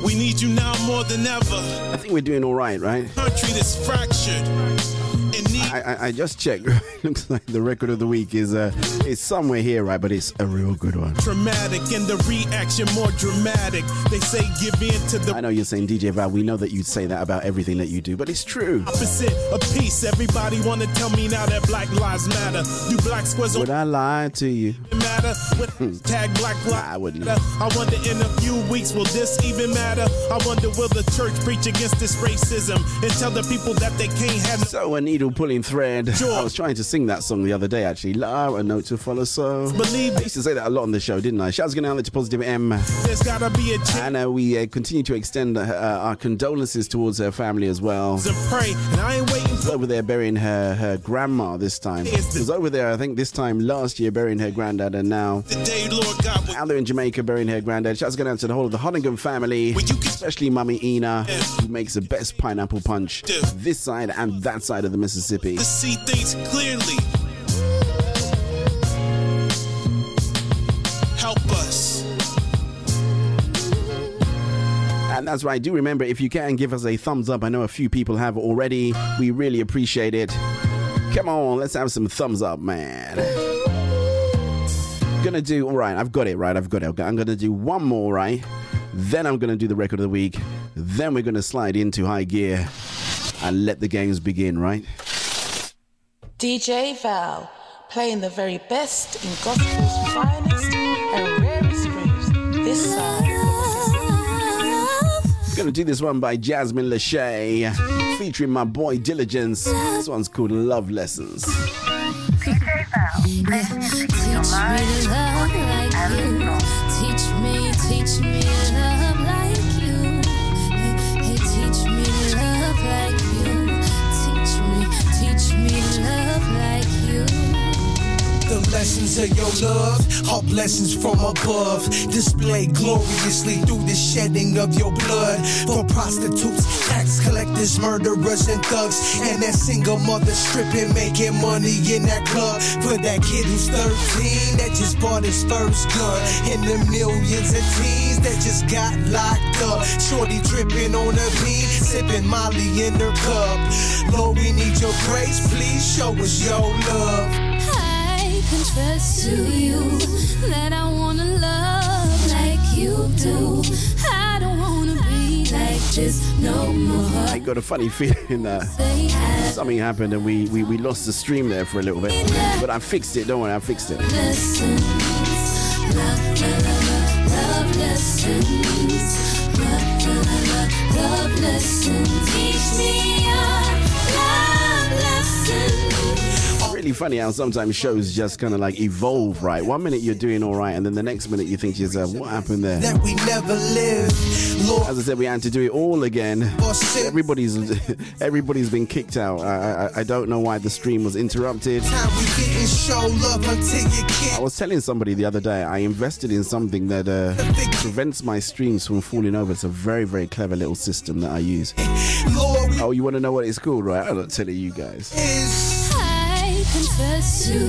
we need you now more than ever. I think we're doing all right, right? Country that's fractured. I, I, I just checked. [laughs] Looks like the record of the week is uh is somewhere here, right? But it's a real good one. traumatic and the reaction more dramatic. They say give in to the I know you're saying DJ Val. We know that you say that about everything that you do, but it's true. opposite of peace. Everybody wanna tell me now that black lives matter. Do black squares Would I lie to you? matter? When tag black lives I wouldn't. I wonder in a few weeks will this even matter? I wonder will the church preach against this racism and tell the people that they can't have So a needle pulling thread. [laughs] I was trying to sing that song the other day, actually. La, a note to follow. So Believe I used to say that a lot on the show, didn't I? Shouts going out to Positive M. There's gotta be a change And uh, we uh, continue to extend uh, our condolences towards her family as well. pray. And I ain't waiting was over there burying her, her grandma this time. was over there, I think, this time last year burying her granddad, and now today, Lord God. out there in Jamaica burying her granddad. Shouts going out to the whole of the Hunningham family, especially Mummy Ina, who makes the best pineapple punch this side and that side of the Mississippi. To see things clearly. Help us. And that's right. Do remember, if you can give us a thumbs up, I know a few people have already. We really appreciate it. Come on, let's have some thumbs up, man. Gonna do, all right, I've got it, right? I've got it. Okay, I'm gonna do one more, right? Then I'm gonna do the record of the week. Then we're gonna slide into high gear and let the games begin, right? DJ Val, playing the very best in gospel's finest and rarest grooves this side of the Gonna do this one by Jasmine Lachey, featuring my boy Diligence. This one's called Love Lessons. Teach me The lessons of your love are blessings from above. Displayed gloriously through the shedding of your blood. For prostitutes, tax collectors, murderers, and thugs. And that single mother stripping, making money in that club. For that kid who's 13 that just bought his first gun. And the millions of teens that just got locked up. Shorty dripping on her bean, sipping Molly in her cup. Lord, we need your grace. Please show us your love. I confess to you that I wanna love like you do. I don't wanna be like this no more. Like got a funny feeling that something happened and we, we, we lost the stream there for a little bit. But I fixed it, don't worry, I fixed it. Love lessons, love, love, love lessons. Teach me Really funny how sometimes shows just kind of like evolve, right? One minute you're doing all right, and then the next minute you think to yourself, what happened there? that we never live. Lord, As I said, we had to do it all again. Everybody's [laughs] everybody's been kicked out. I, I, I don't know why the stream was interrupted. time we didn't show love until you can't. I was telling somebody the other day I invested in something that uh, prevents my streams from falling over. It's a very very clever little system that I use. Oh, you want to know what it's called, right? I'm not telling you guys. Confess to you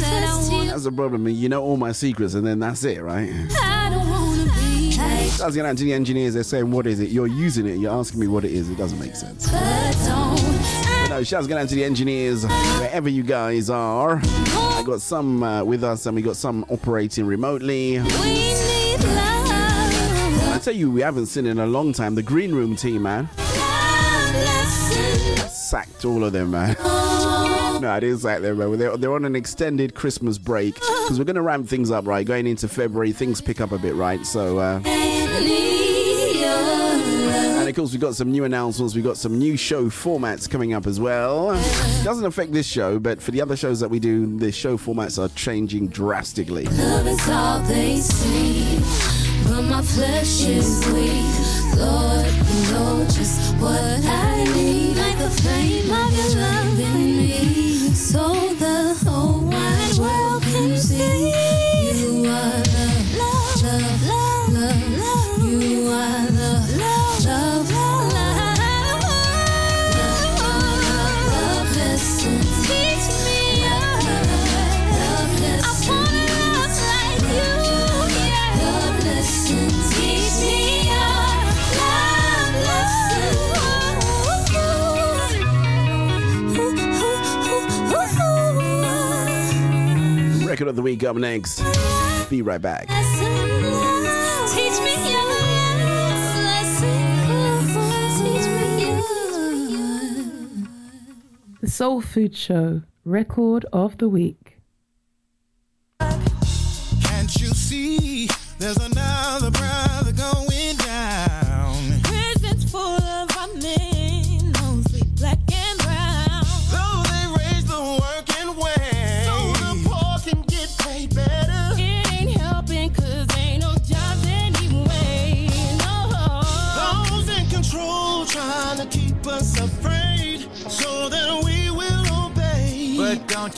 that I want. That's the problem. You know all my secrets, and then that's it, right? I don't wanna be like, I was going out to the engineers. They're saying, "What is it?" You're using it. You're asking me what it is. It doesn't make sense. but no, shouts going out to the engineers wherever you guys are. I got some uh, with us, and we got some operating remotely. We need love. I tell you, we haven't seen in a long time. The green room team, man, sacked all of them, man. No, I didn't sack them, man. They're, they're on an extended Christmas break [laughs] because we're going to ramp things up, right? Going into February, things pick up a bit, right? So, uh, Need your love. and of course, we've got some new announcements. We've got some new show formats coming up as well. Doesn't affect this show, but for the other shows that we do, the show formats are changing drastically. Love is all they see, but my flesh is weak. Lord, you know just what I need, like flame Record of the week up next. Be right back. Teach me your lessons. Teach me your The Soul Food Show Record of the Week. Can't you see there's another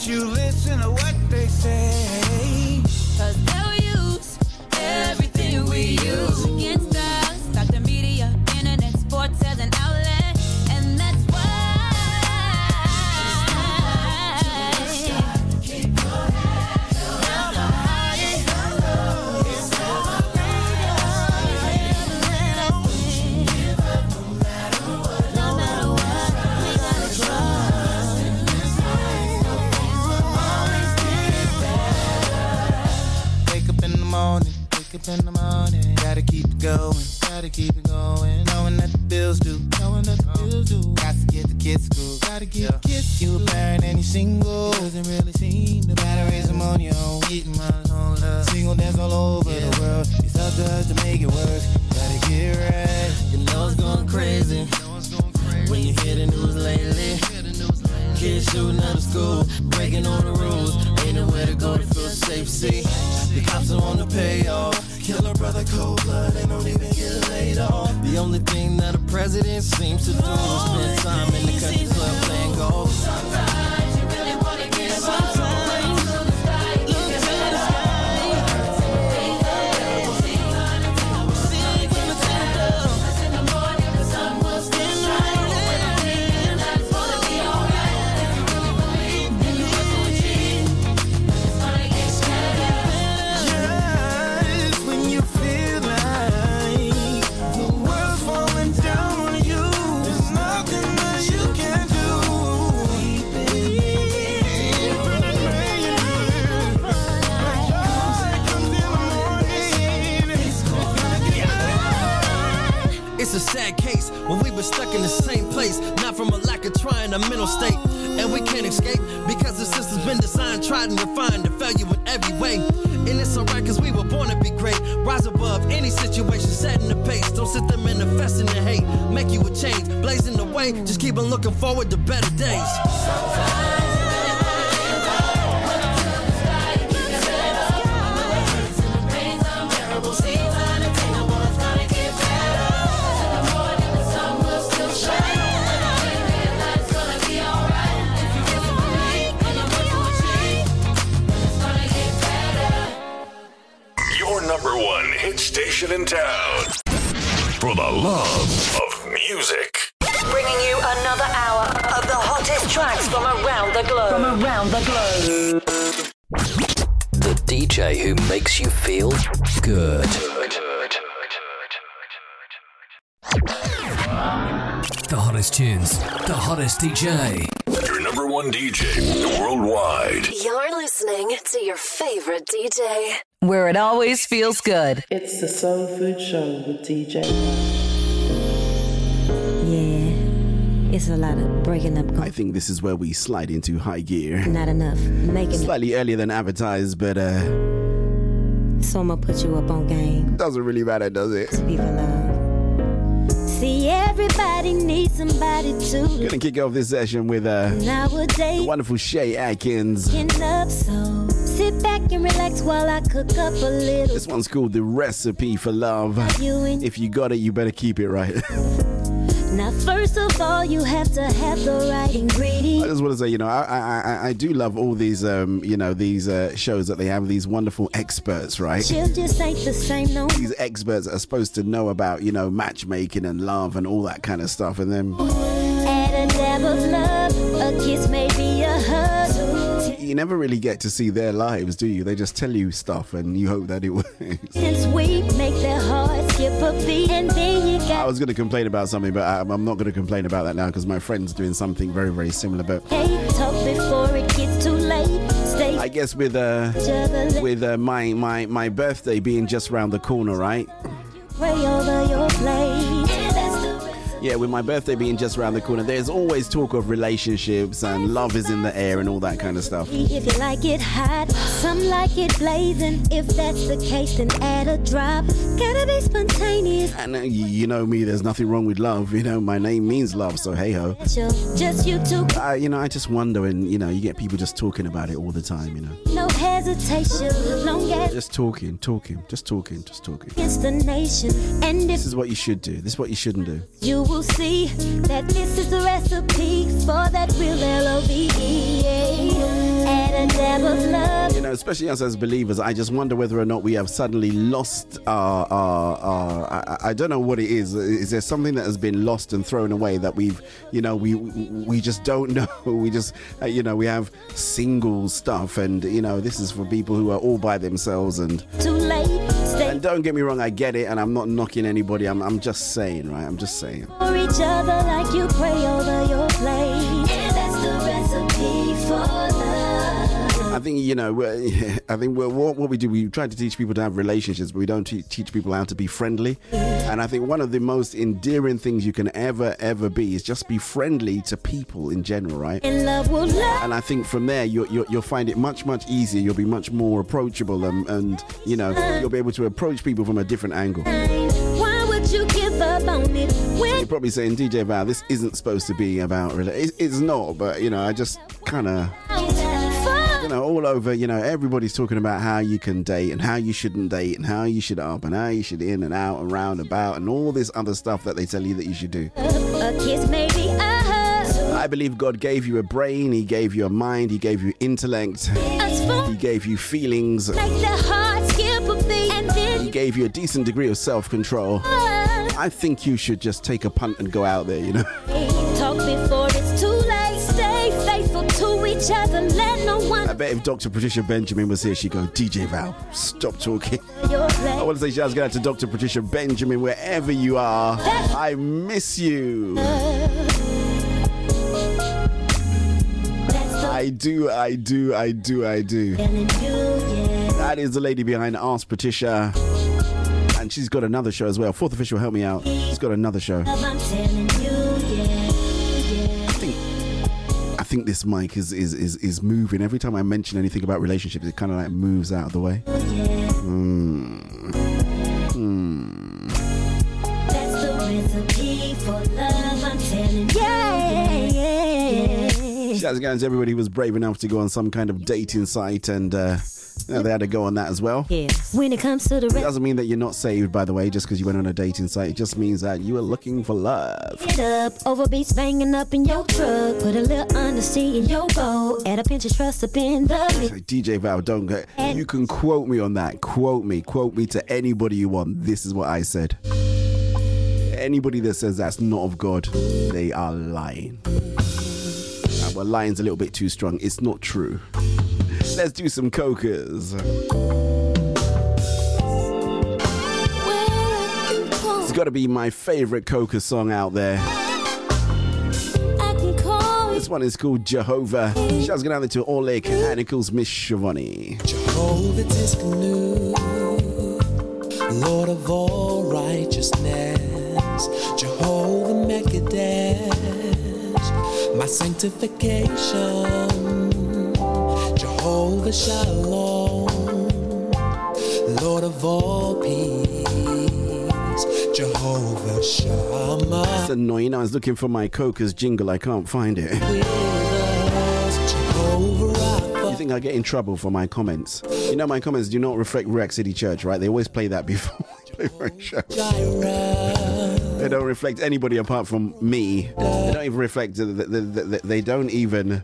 you listen up in the morning. Gotta keep it going, gotta keep it going. Knowing that the bills due, knowing that the uh-huh. bills due. Got to get the kids school, gotta get the kids. You a parent and you single, doesn't really seem to matter. Raise them on your own, getting my own love. Single dance all over the world. It's up to us to make it work. Gotta get right. You know it's going crazy. When you hear the news lately. Kids shooting up the school, breaking all the rules. Ain't nowhere to go to feel safe. See, the cops are on the payoff. Kill a brother cold blood, they don't even get laid off. The only thing that a president seems to do is spend time in the country club playing golf. Way. Just keep on looking forward to better days. Your number one hit station in town. For the love the globe. The DJ who makes you feel good. The hottest tunes, the hottest DJ. Your number one DJ worldwide. You're listening to your favorite DJ. Where it always feels good. It's the Soul Food Show with DJ. It's a lot of breaking up. I think this is where we slide into high gear. Not enough. Making Slightly earlier than advertised, but uh, so I'ma put you up on game. doesn't really matter, does it? Love. See, everybody needs somebody to We're Gonna kick off this session with uh, nowadays. the wonderful Shay Atkins. Up, so sit back and relax while I cook up a little. This one's called The Recipe for Love. You If you got it, you better keep it right. [laughs] Now, first of all, you have to have the right I ingredients. just want to say, you know, I I, I, I do love all these, um, you know, these uh, shows that they have these wonderful experts, right? Just ain't the same, no. These experts are supposed to know about, you know, matchmaking and love and all that kind of stuff, and then Add a dab of love, a kiss, maybe a hug. you never really get to see their lives, do you? They just tell you stuff, and you hope that it works. Since we make their hearts skip a beat, and then you I was going to complain about something, but I, I'm not going to complain about that now because my friend's doing something very, very similar. But hey, talk before it gets too late. I guess with uh, with uh, my my my birthday being just round the corner, right? Yeah, with my birthday being just around the corner, there's always talk of relationships and love is in the air and all that kind of stuff. If you like it hot, some like it blazing. If that's the case, then add a drop. Gotta be spontaneous. And uh, you, know me, there's nothing wrong with love. You know, my name means love, so hey ho. Just you two, Uh, you know, I just wonder, and you know, you get people just talking about it all the time. You know, no hesitation. Long as just talking, talking, just talking, just talking. against the nation. And This is what you should do. This is what you shouldn't do. you will see that this is the recipe for that real L-O-V-E. Add a dab love. You know, especially us as believers, I just wonder whether or not we have suddenly lost our. our, our I, I don't know what it is. Is there something that has been lost and thrown away that we've, you know, we we just don't [laughs] know. We just, uh, you know, we have single stuff, and you know, this is for people who are all by themselves. And Too late. Stay and don't get me wrong, I get it, and I'm not knocking anybody. I'm I'm just saying, right? I'm just saying. for each other like you pray over your plate. That's the recipe for love. I think you know. [laughs] I think we're, what what we do, we try to teach people to have relationships, but we don't te- teach people how to be friendly. And I think one of the most endearing things you can ever ever be is just be friendly to people in general, right? And love will love. And I think from there you you you'll find it much much easier. You'll be much more approachable, and, and you know you'll be able to approach people from a different angle. Why would you give up on it when You're probably saying, DJ Val, this isn't supposed to be about rela- it's not, but you know, I just kind of you know, all over, you know, everybody's talking about how you can date and how you shouldn't date and how you should up and how you should in and out and round about and all this other stuff that they tell you that you should do. a kiss, maybe a hug, I believe God gave you a brain, He gave you a mind, He gave you intellect, He gave you feelings, make the heart skip a beat, and then He gave you a decent degree of self control. I think you should just take a punt and go out there, you know. talk before it's too late. Stay faithful to each other. Bet if Dr. Patricia Benjamin was here, she'd go, DJ Val, stop talking. I want to say shouts go out to Dr. Patricia Benjamin, wherever you are. I miss you. I do, I do, I do, I do. That is the lady behind Ask Patricia. And she's got another show as well. Fourth official, help me out. She's got another show. Think this mic is is is, is moving. Every time I mention anything about relationships, it kind of like moves out of the way. Hmm. Going to everybody was brave enough to go on some kind of dating site and uh, you know, they had to go on that as well. Yeah. When it comes to the It doesn't mean that you're not saved, by the way, just because you went on a dating site. It just means that you are looking for love. Get up, overbeats banging up in your truck. Put a little undersea in your. Add a pinch of trust up in the. DJ Val, don't go. You can quote me on that. Quote me. Quote me to anybody you want. This is what I said. Anybody that says that's not of God, they are lying. Well, lying's a little bit too strong. It's not true. Let's do some Cokers. It's got to be my favorite Coker song out there. This one is called Jehovah. Shouts going out to Oleg calls Miss Shavani. Jehovah Tsidkenu, Lord of all righteousness, Jehovah Mekadesh, my sanctification, Jehovah Shalom, Lord of all peace, Jehovah Shammah. It's annoying. I was looking for my Coker's jingle. I can't find it. You think I get in trouble for my comments? You know, my comments do not reflect Ruach City Church, right? They always play that before they play [laughs] my show. They don't reflect anybody apart from me. They don't even reflect. The, the, the, the- they don't even.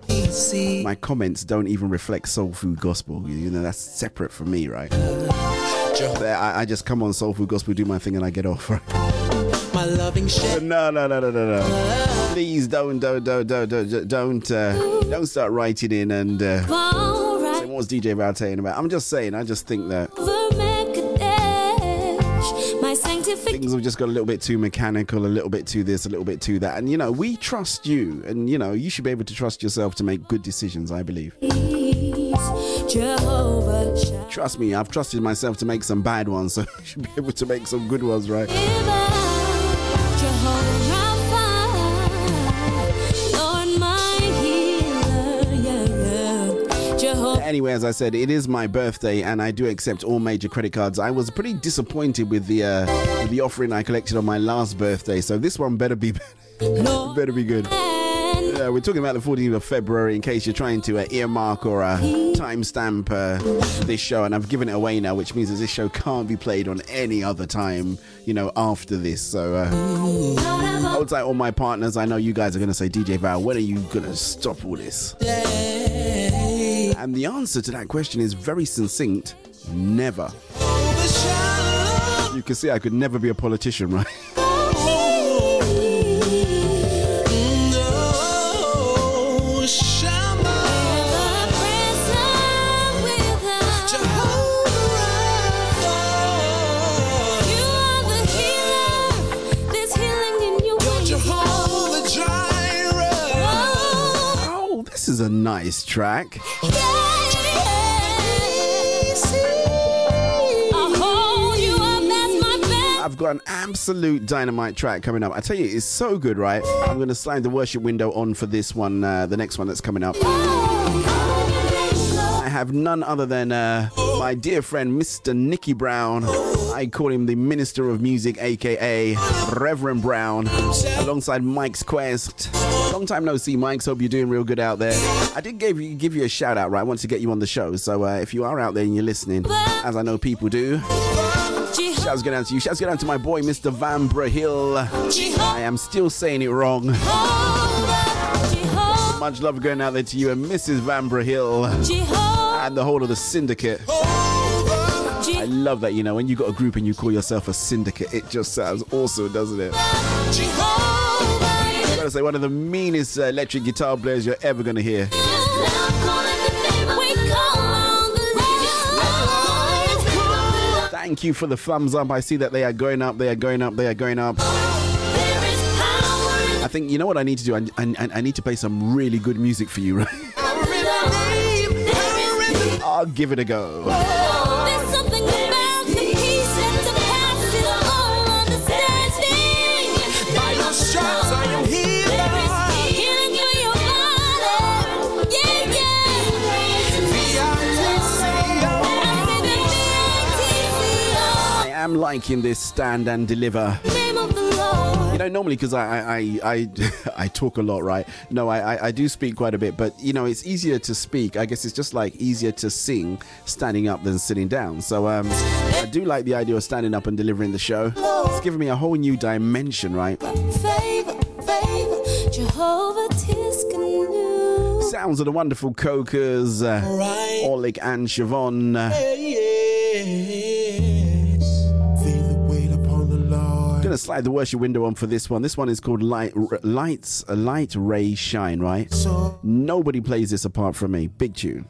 My comments don't even reflect Soul Food Gospel. You know, that's separate from me, right? I, I just come on Soul Food Gospel, do my thing, and I get off. [laughs] Right? My loving shepherd. No, no, no, no, no, no. Please don't, don't, don't, don't, don't, don't, uh, don't start writing in and uh, saying what's DJ Val saying about. I'm just saying. I just think that things have just got a little bit too mechanical, a little bit too this, a little bit too that. And you know, we trust you, and you know, you should be able to trust yourself to make good decisions. I believe. Trust me, I've trusted myself to make some bad ones, so [laughs] you should be able to make some good ones, right? Anyway, as I said, it is my birthday, and I do accept all major credit cards. I was pretty disappointed with the uh, with the offering I collected on my last birthday, so this one better be [laughs] better be good. Yeah, we're talking about the 14th of February in case you're trying to uh, earmark or uh, timestamp uh, this show, and I've given it away now, which means that this show can't be played on any other time, you know, after this. So, uh, hold tight, all my partners. I know you guys are going to say, DJ Val, when are you going to stop all this? And the answer to that question is very succinct never. You can see I could never be a politician, right? No, Shammah. Jehovah Jireh. Oh, this is a nice track. Got an absolute dynamite track coming up. I tell you, it's so good, right? I'm going to slide the worship window on for this one, uh, the next one that's coming up. I have none other than uh, my dear friend, Mr. Nicky Brown. I call him the Minister of Music, aka Reverend Brown, alongside Mike's Quest. Long time no see, Mike's. Hope you're doing real good out there. I did give you give you a shout out, right? I want to get you on the show. So uh, if you are out there and you're listening, as I know people do, shouts going out to you. Shouts going out to my boy, Mr. Van Brahill. I am still saying it wrong. Much love going out there to you and Mrs. Van Brahill and the whole of the syndicate. I love that, you know, when you got a group and you call yourself a syndicate, it just sounds awesome, doesn't it? I gotta say, one of the meanest uh, electric guitar players you're ever gonna hear. Thank you for the thumbs up. I see that they are going up, they are going up, they are going up. I think, you know what I need to do? I, I, I need to play some really good music for you, right? [laughs] I'll give it a go. I'm liking this stand and deliver. Name of the Lord. You know, normally because I, I I I [laughs] I talk a lot, right? No, I, I I do speak quite a bit, but you know, it's easier to speak. I guess it's just like easier to sing standing up than sitting down. So um, I do like the idea of standing up and delivering the show. It's given me a whole new dimension, right? Favor, favor, Jehovah Tsidkenu. Sounds of the wonderful Cokers, uh, Oleg and Siobhan. Uh, Gonna slide the worship window on for this one. This one is called Light R- Lights uh, Light Ray Shine, right? So Nobody plays this apart from me. Big tune.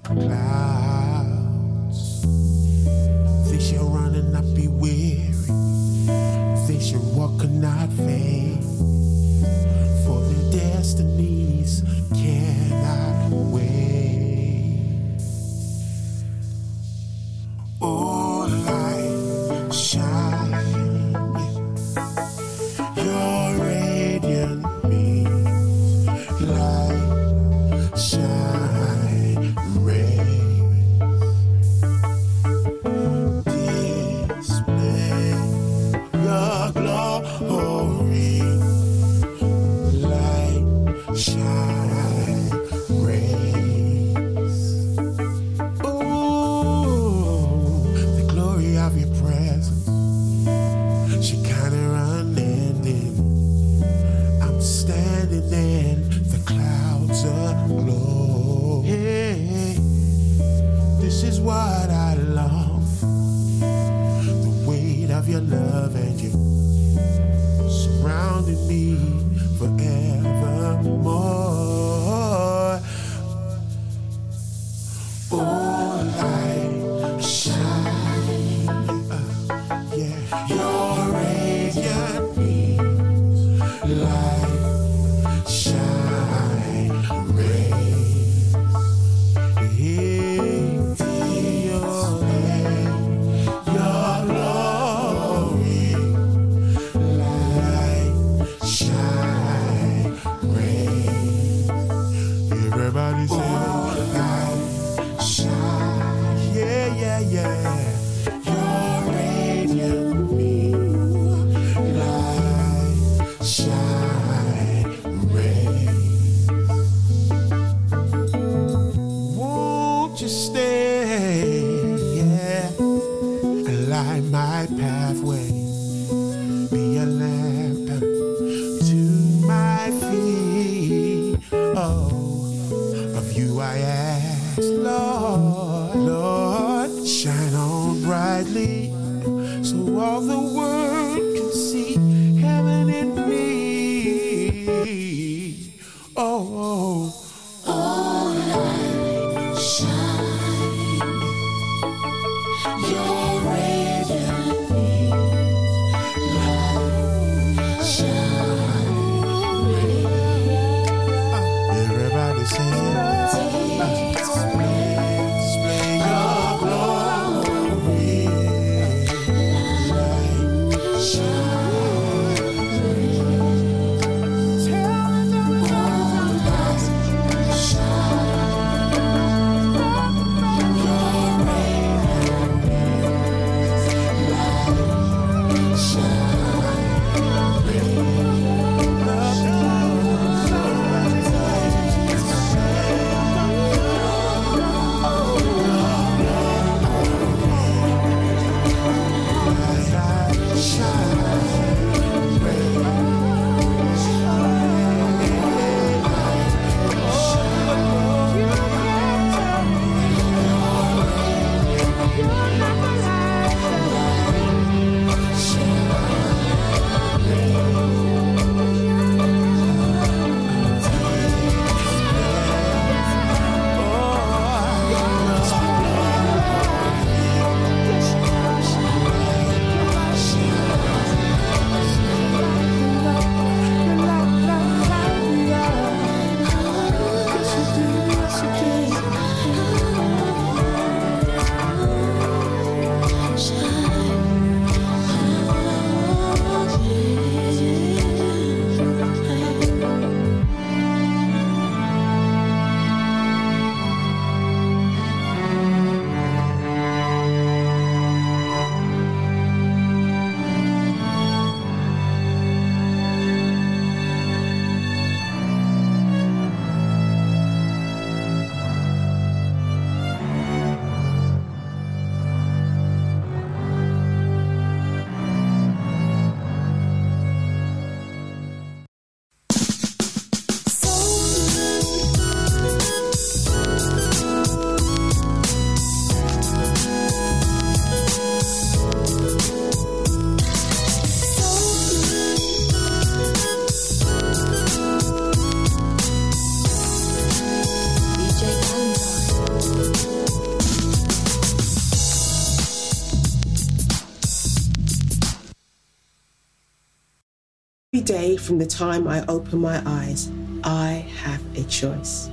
From the time I open my eyes, I have a choice.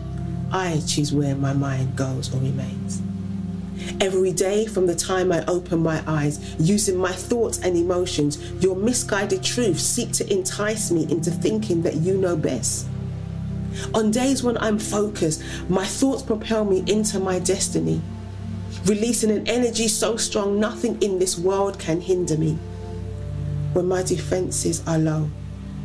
I choose where my mind goes or remains. Every day from the time I open my eyes, using my thoughts and emotions, your misguided truths seek to entice me into thinking that you know best. On days when I'm focused, my thoughts propel me into my destiny, releasing an energy so strong nothing in this world can hinder me. When my defenses are low,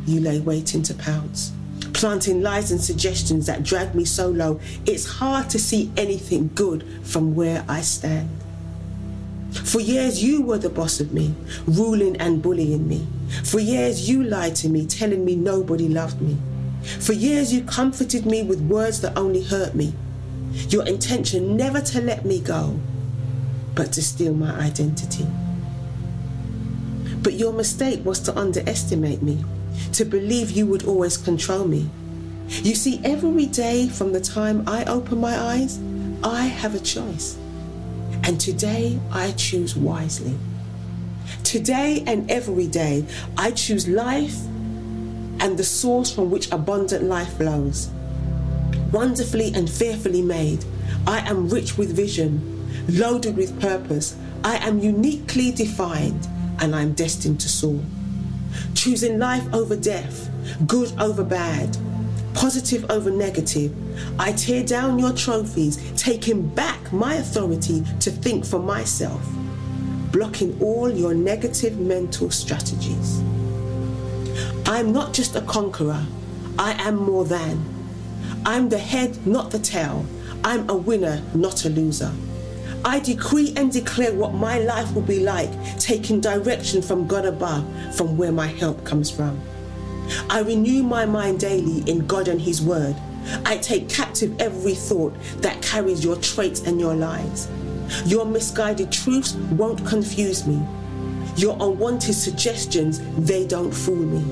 you lay waiting to pounce, planting lies and suggestions that drag me so low, it's hard to see anything good from where I stand. For years, you were the boss of me, ruling and bullying me. For years, you lied to me, telling me nobody loved me. For years, you comforted me with words that only hurt me. Your intention never to let me go, but to steal my identity. But your mistake was to underestimate me, to believe you would always control me. You see, every day from the time I open my eyes, I have a choice. And today I choose wisely. Today and every day, I choose life and the source from which abundant life flows. Wonderfully and fearfully made, I am rich with vision, loaded with purpose. I am uniquely defined, and I am destined to soar. Choosing life over death, good over bad, positive over negative. I tear down your trophies, taking back my authority to think for myself, blocking all your negative mental strategies. I'm not just a conqueror, I am more than. I'm the head, not the tail. I'm a winner, not a loser. I decree and declare what my life will be like, taking direction from God above, from where my help comes from. I renew my mind daily in God and His Word. I take captive every thought that carries your traits and your lies. Your misguided truths won't confuse me. Your unwanted suggestions, they don't fool me.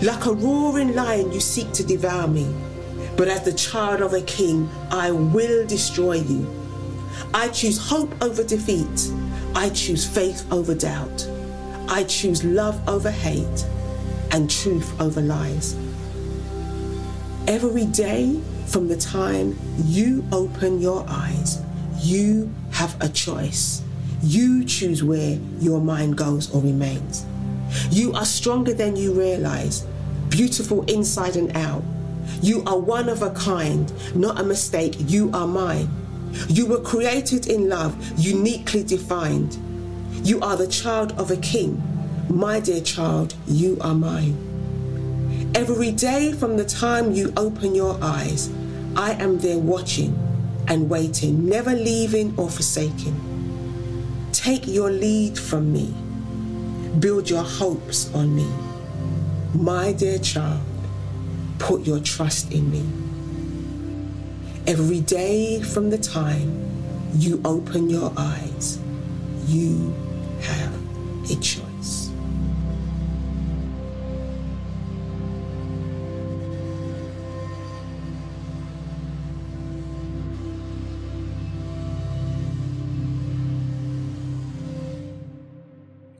Like a roaring lion, you seek to devour me. But as the child of a king, I will destroy you. I choose hope over defeat. I choose faith over doubt. I choose love over hate and truth over lies. Every day from the time you open your eyes, you have a choice. You choose where your mind goes or remains. You are stronger than you realize, beautiful inside and out. You are one of a kind, not a mistake. You are mine. You were created in love, uniquely defined. You are the child of a king. My dear child, you are mine. Every day from the time you open your eyes, I am there watching and waiting, never leaving or forsaking. Take your lead from me. Build your hopes on me. My dear child, put your trust in me. Every day from the time you open your eyes, you have a choice.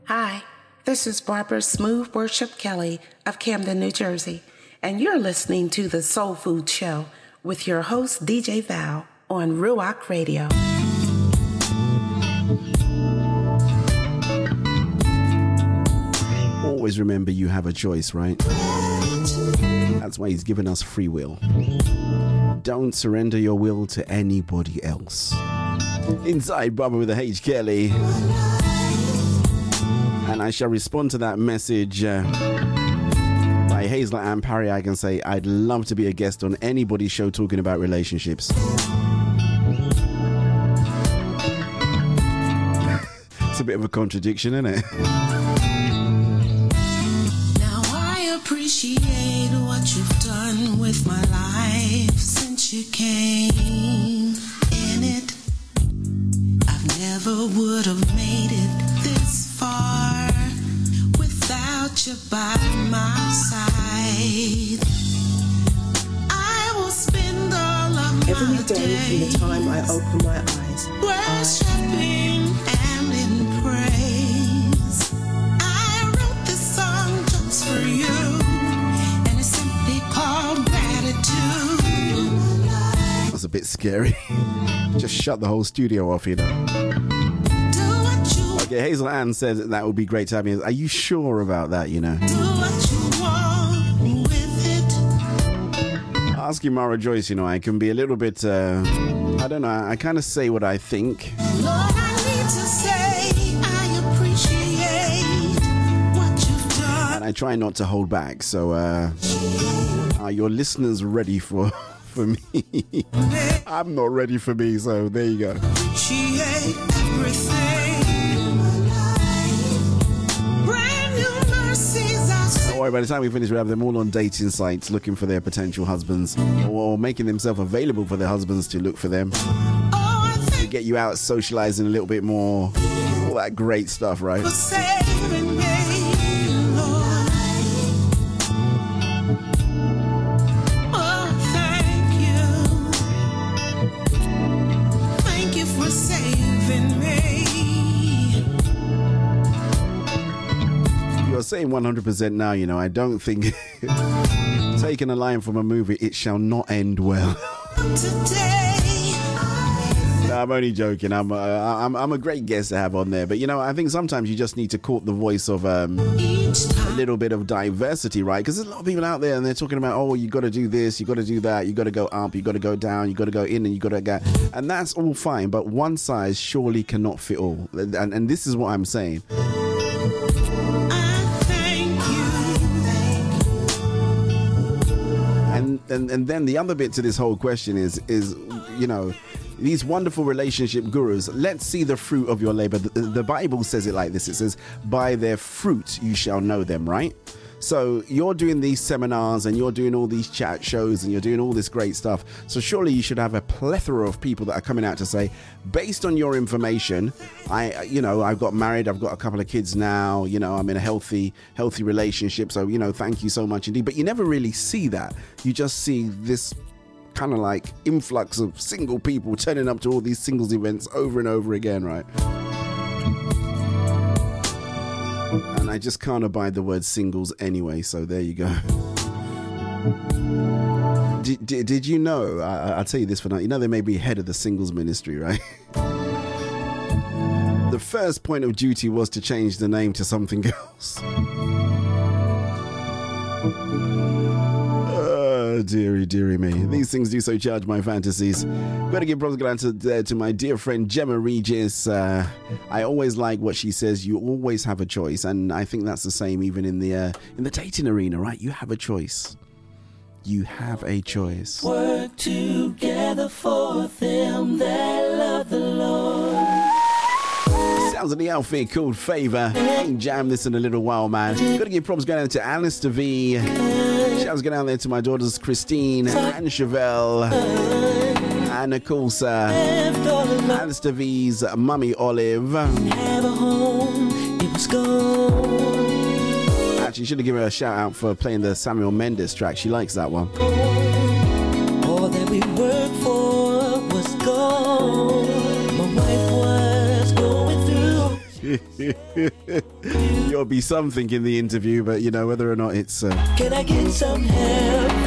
Hi, this is Barbara Smooth Worship Kelly of Camden, New Jersey, and you're listening to The Soul Food Show with your host, DJ Val, on Ruach Radio. Always remember you have a choice, right? That's why he's given us free will. Don't surrender your will to anybody else. Inside Barbara with a H. Kelly. And I shall respond to that message uh, by Hazel and Parry. I can say, I'd love to be a guest on anybody's show talking about relationships. [laughs] it's a bit of a contradiction, isn't it? Now I appreciate what you've done with my life since you came in it. I never would have made it this far I Every day, the time I open my eyes, worshiping and in praise. I wrote this song just for you, and it's simply called gratitude. A bit scary. [laughs] just shut the whole studio off, you know. Okay, Hazel Ann says that, that would be great to have me. Are you sure about that, you know? Asking Mara Joyce, you know, I can be a little bit, uh, I don't know, I kind of say what I think. Lord, I need to say I appreciate what you've done. and I try not to hold back. So, uh, are your listeners ready for [laughs] for me? I'm not ready for me. So there you go. Everything. Don't worry. By the time we finish, we have them all on dating sites looking for their potential husbands, or making themselves available for their husbands to look for them. To get you out socializing a little bit more, all that great stuff, right? Saying 100% now. You know, I don't think [laughs] taking a line from a movie, it shall not end well. [laughs] I'm only joking. I'm, uh, I'm I'm a great guest to have on there, but you know, I think sometimes you just need to court the voice of um, a little bit of diversity, right? Because there's a lot of people out there, and they're talking about, oh, you got to do this, you got to do that, you got to go up, you got to go down, you got to go in, and you got to go, and that's all fine. But one size surely cannot fit all, and and this is what I'm saying. And, and then the other bit to this whole question is is you know these wonderful relationship gurus let's see the fruit of your labor. The, the bible says it like this. It says by their fruit you shall know them right so you're doing these seminars and you're doing all these chat shows and you're doing all this great stuff. So surely you should have a plethora of people that are coming out to say based on your information i you know i've got married i've got a couple of kids now you know i'm in a healthy healthy relationship. So you know thank you so much indeed. But you never really see that. You just see this kind of like influx of single people turning up to all these singles events over and over again right and I just can't abide the word singles anyway, so there you go. [laughs] Did, did, did you know? I, I'll tell you this for now. You know, they may be head of the singles ministry, right? [laughs] the first point of duty was to change the name to something [laughs] else. Oh, dearie, dearie me. These things do so charge my fantasies. Gotta give props going to, uh, to my dear friend Gemma Regis. Uh, I always like what she says. You always have a choice, and I think that's the same even in the uh, in the dating arena, right? You have a choice. You have a choice. Work together for them that love the Lord. Sounds of the outfit called Favor. Ain't jam this in a little while, man. Gotta give props going out to Alistair V. Shouts going out there to my daughters Christine and Chevelle. And of course, uh, Alistair V's mummy Olive. Actually, should have given her a shout out for playing the Samuel Mendes track. She likes that one. All that we worked for was gone. [laughs] There'll be something in the interview, but you know whether or not it's. Uh, Can I get some help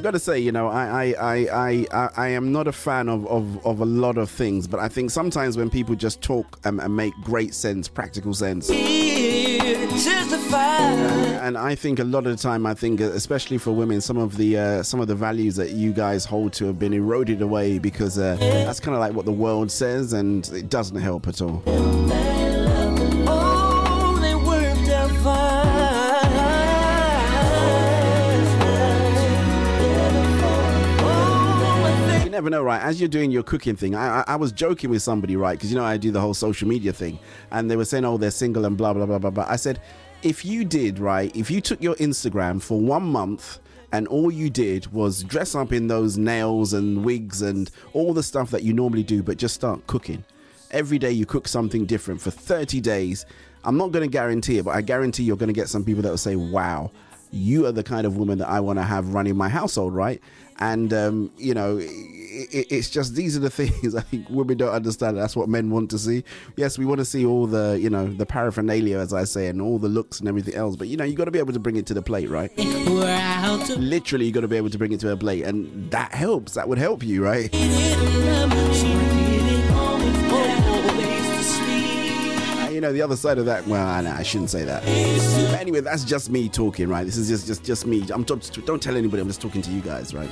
from any one of you? I gotta say, you know, I I, I, I, I am not a fan of, of, of a lot of things, but I think sometimes when people just talk and, and make great sense, practical sense, to and I think a lot of the time, I think, especially for women, some of the uh, some of the values that you guys hold to have been eroded away because uh, that's kind of like what the world says, and it doesn't help at all. Never know, right? As you're doing your cooking thing, I, I, I was joking with somebody, right? Because you know I do the whole social media thing, and they were saying, "Oh, they're single and blah blah blah blah blah." I said, if you did, right? If you took your Instagram for one month and all you did was dress up in those nails and wigs and all the stuff that you normally do, but just start cooking. Every day you cook something different for 30 days. I'm not going to guarantee it, but I guarantee you're going to get some people that will say, wow, you are the kind of woman that I want to have running my household, right? And um, you know. It, it's just these are the [laughs] things I think women don't understand. That's what men want to see. Yes, we want to see all the you know the paraphernalia, as I say, and all the looks and everything else. But you know you got to be able to bring it to the plate, right? Literally, you got to be able to bring it to a plate, and that helps. That would help you, right? You know the other side of that. Well, no, I shouldn't say that. But anyway, that's just me talking, right? This is just just just me. I'm just, don't tell anybody. I'm just talking to you guys, right?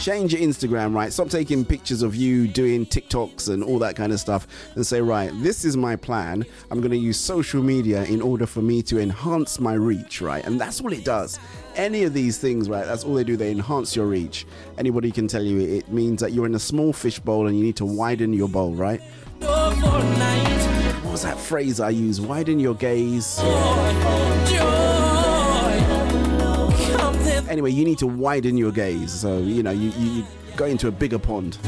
Change your Instagram, right? Stop taking pictures of you doing TikToks and all that kind of stuff and say, right, this is my plan. I'm going to use social media in order for me to enhance my reach, right? And that's all it does. Any of these things, right? That's all they do. They enhance your reach. Anybody can tell you it means that you're in a small fish bowl and you need to widen your bowl, right? What was that phrase I use? Widen your gaze. Anyway, you need to widen your gaze. So, you know, you, you, you go into a bigger pond.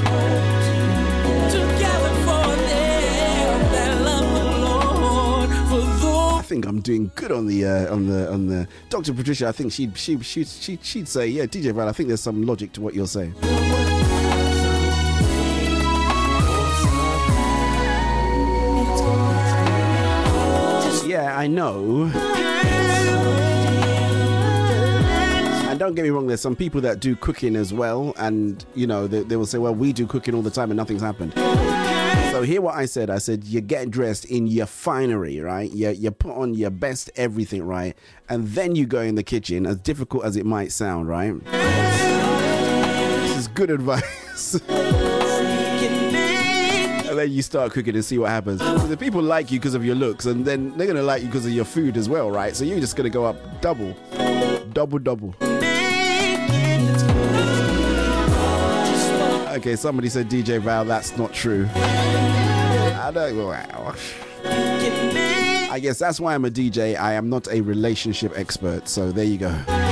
I think I'm doing good on the uh, on the on the Dr. Patricia. I think she'd she she she she'd say, yeah, DJ Val. I think there's some logic to what you're saying. I know. And don't get me wrong, there's some people that do cooking as well, and you know, they, they will say, Well, we do cooking all the time and nothing's happened. So hear what I said. I said you get dressed in your finery, right? You you put on your best everything, right? And then you go in the kitchen, as difficult as it might sound, right? This is good advice. [laughs] then you start cooking and see what happens. The people like you because of your looks, and then they're gonna like you because of your food as well, right? So you're just gonna go up double, double, double. Okay, somebody said DJ Val, that's not true. I don't. I guess that's why I'm a DJ. I am not a relationship expert. So there you go.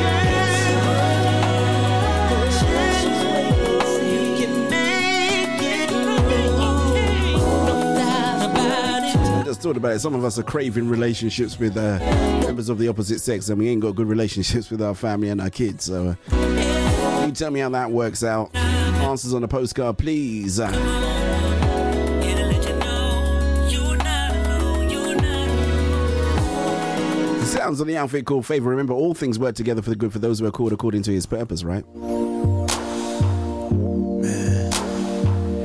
Just thought about it. Some of us are craving relationships with uh, members of the opposite sex, and we ain't got good relationships with our family and our kids. So, uh, you tell me how that works out. Answers on a postcard, please. Sounds on the outfit called Favor. Remember, all things work together for the good for those who are called according to his purpose, right?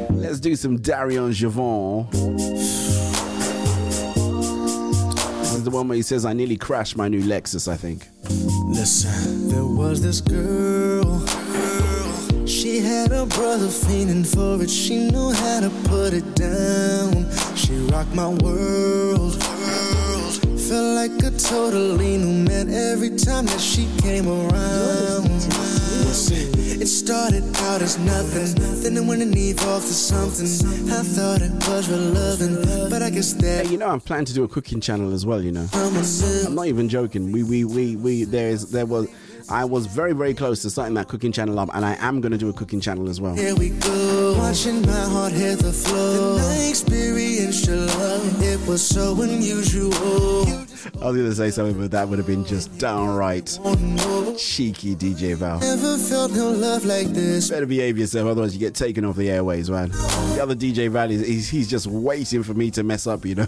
Let's do some Darion Javon. Is the one where he says, I nearly crashed my new Lexus, I think. Listen, there was this girl. She had a brother fiending for it. She knew how to put it down. She rocked my world. Felt like a totally new man every time that she came around. Listen, it started out as nothing, then it went and evolved to something. I thought it was real loving, but I guess that. Hey, you know, I'm planning to do a cooking channel as well, you know. I'm not even joking. We, we, we, we, there is, there was, I was very, very close to starting that cooking channel up, and I am going to do a cooking channel as well. Here we go, watching my heart hit the floor. Then I experienced your love. It was so unusual. I was going to say something, but that would have been just downright cheeky, DJ Val. Never felt no love like this. Better behave yourself, otherwise you get taken off the airways, man. The other DJ Val is he's, he's just waiting for me to mess up, you know.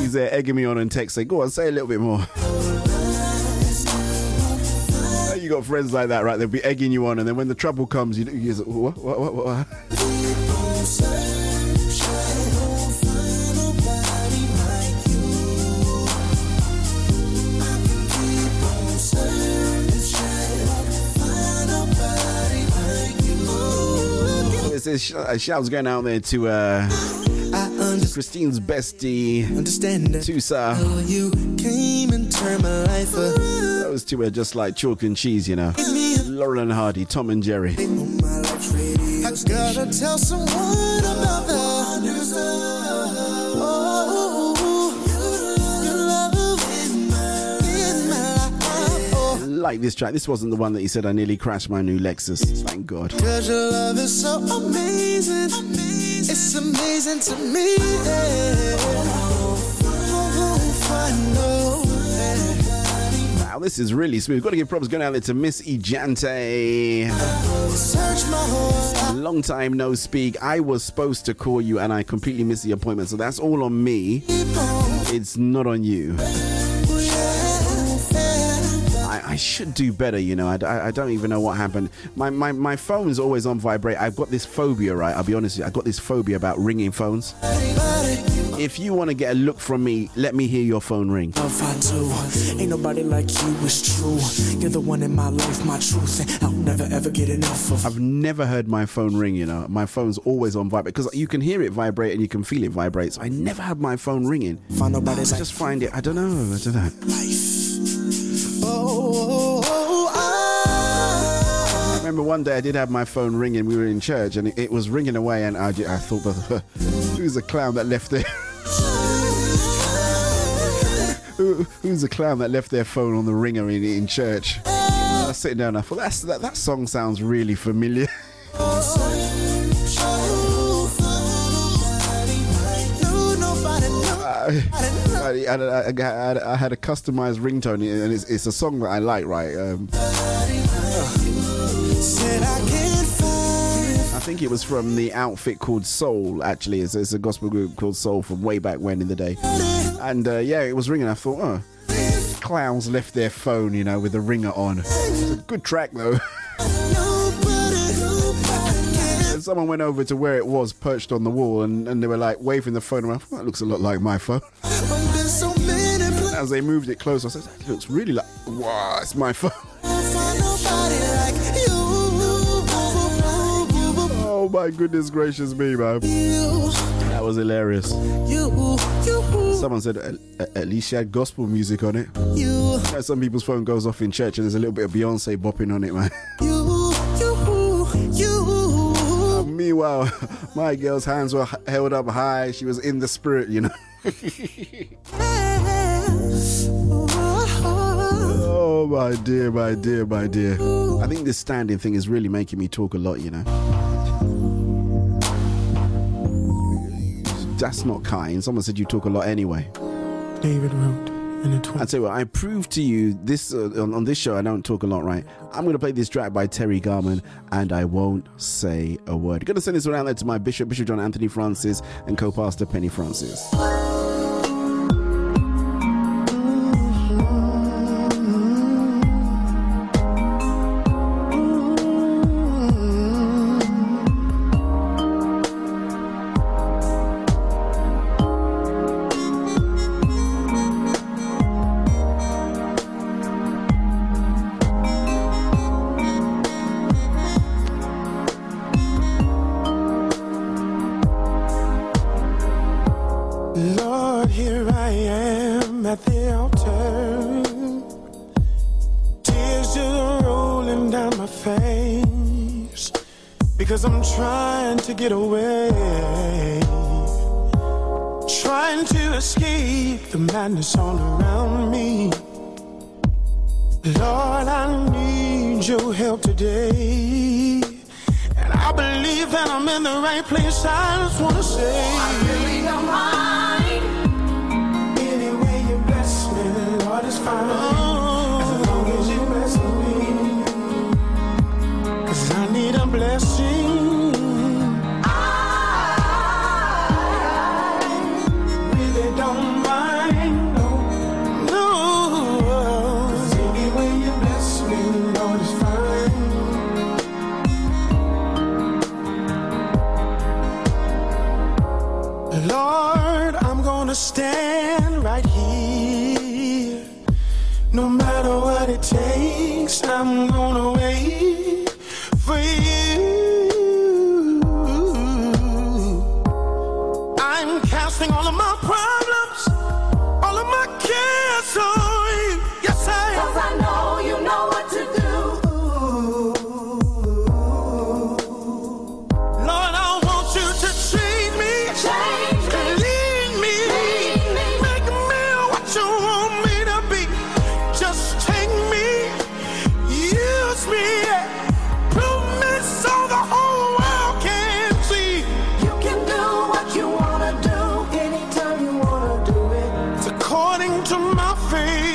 He's there egging me on and text saying, "Go on, say a little bit more." You got friends like that, right? They'll be egging you on, and then when the trouble comes, you you just, what, what, what, what? This is shout's going out there to uh, Christine's bestie, Tusa. You came and turned my life up. Those two are just like chalk and cheese, you know. Laurel and Hardy, Tom and Jerry. I gotta tell someone Like this track. This wasn't the one that he said I nearly crashed my new Lexus. Thank God. Cause your love is so amazing. It's amazing to me. Yeah. Oh. Wow, this is really smooth. Got to give props going out there to Miss Ejante. Long time no speak. I was supposed to call you and I completely missed the appointment, so that's all on me. It's not on you. I, should do better, you know. I, I, I don't even know what happened. My, my, my phone is always on vibrate. I've got this phobia, right? I'll be honest with you. I've got this phobia about ringing phones. If you want to get a look from me, let me hear your phone ring. Love I do. Ain't nobody like you, it's true. You're the one in my life, my truth. I'll never ever get enough of. I've never heard my phone ring, you know. My phone's always on vibrate because you can hear it vibrate and you can feel it vibrate. So I never have my phone ringing. Find nobody's I just find it, I don't know, I don't know. Oh, Oh, oh, oh, I remember one day I did have my phone ringing. We were in church and it, it was ringing away, and I, I thought, [laughs] who's the clown that left their [laughs] Who, who's the clown that left their phone on the ringer in, in church? I was sitting down. I thought that's, that that song sounds really familiar. I, I, I, I, had a customized ringtone, and it's, it's a song that I like, right? Um, I I think it was from the outfit called Soul. Actually, it's, it's a gospel group called Soul from way back when in the day. And uh, yeah, it was ringing. I thought, oh, clowns left their phone, you know, with the ringer on. It's a good track though. [laughs] someone went over to where it was perched on the wall, and, and they were like waving the phone around. Oh, that looks a lot like my phone. As they moved it closer, I said, that looks really like, wow, it's my phone. [laughs] Oh my goodness gracious me, man. That was hilarious. Someone said at, least she had gospel music on it. You some people's phone goes off in church and there's a little bit of Beyonce bopping on it, man. Meanwhile, [laughs] my girl's hands were held up high. She was in the spirit, you know. [laughs] Oh my dear, my dear, my dear. I think this standing thing is really making me talk a lot, you know. That's not kind. Someone said you talk a lot anyway. David wrote in the 20s. I tell you what, I proved to you this uh, on, on this show. I don't talk a lot, right? I'm gonna play this track by Terry Garman, and I won't say a word. Gonna send this one out there to my bishop, Bishop John Anthony Francis, and co-pastor Penny Francis. to my face.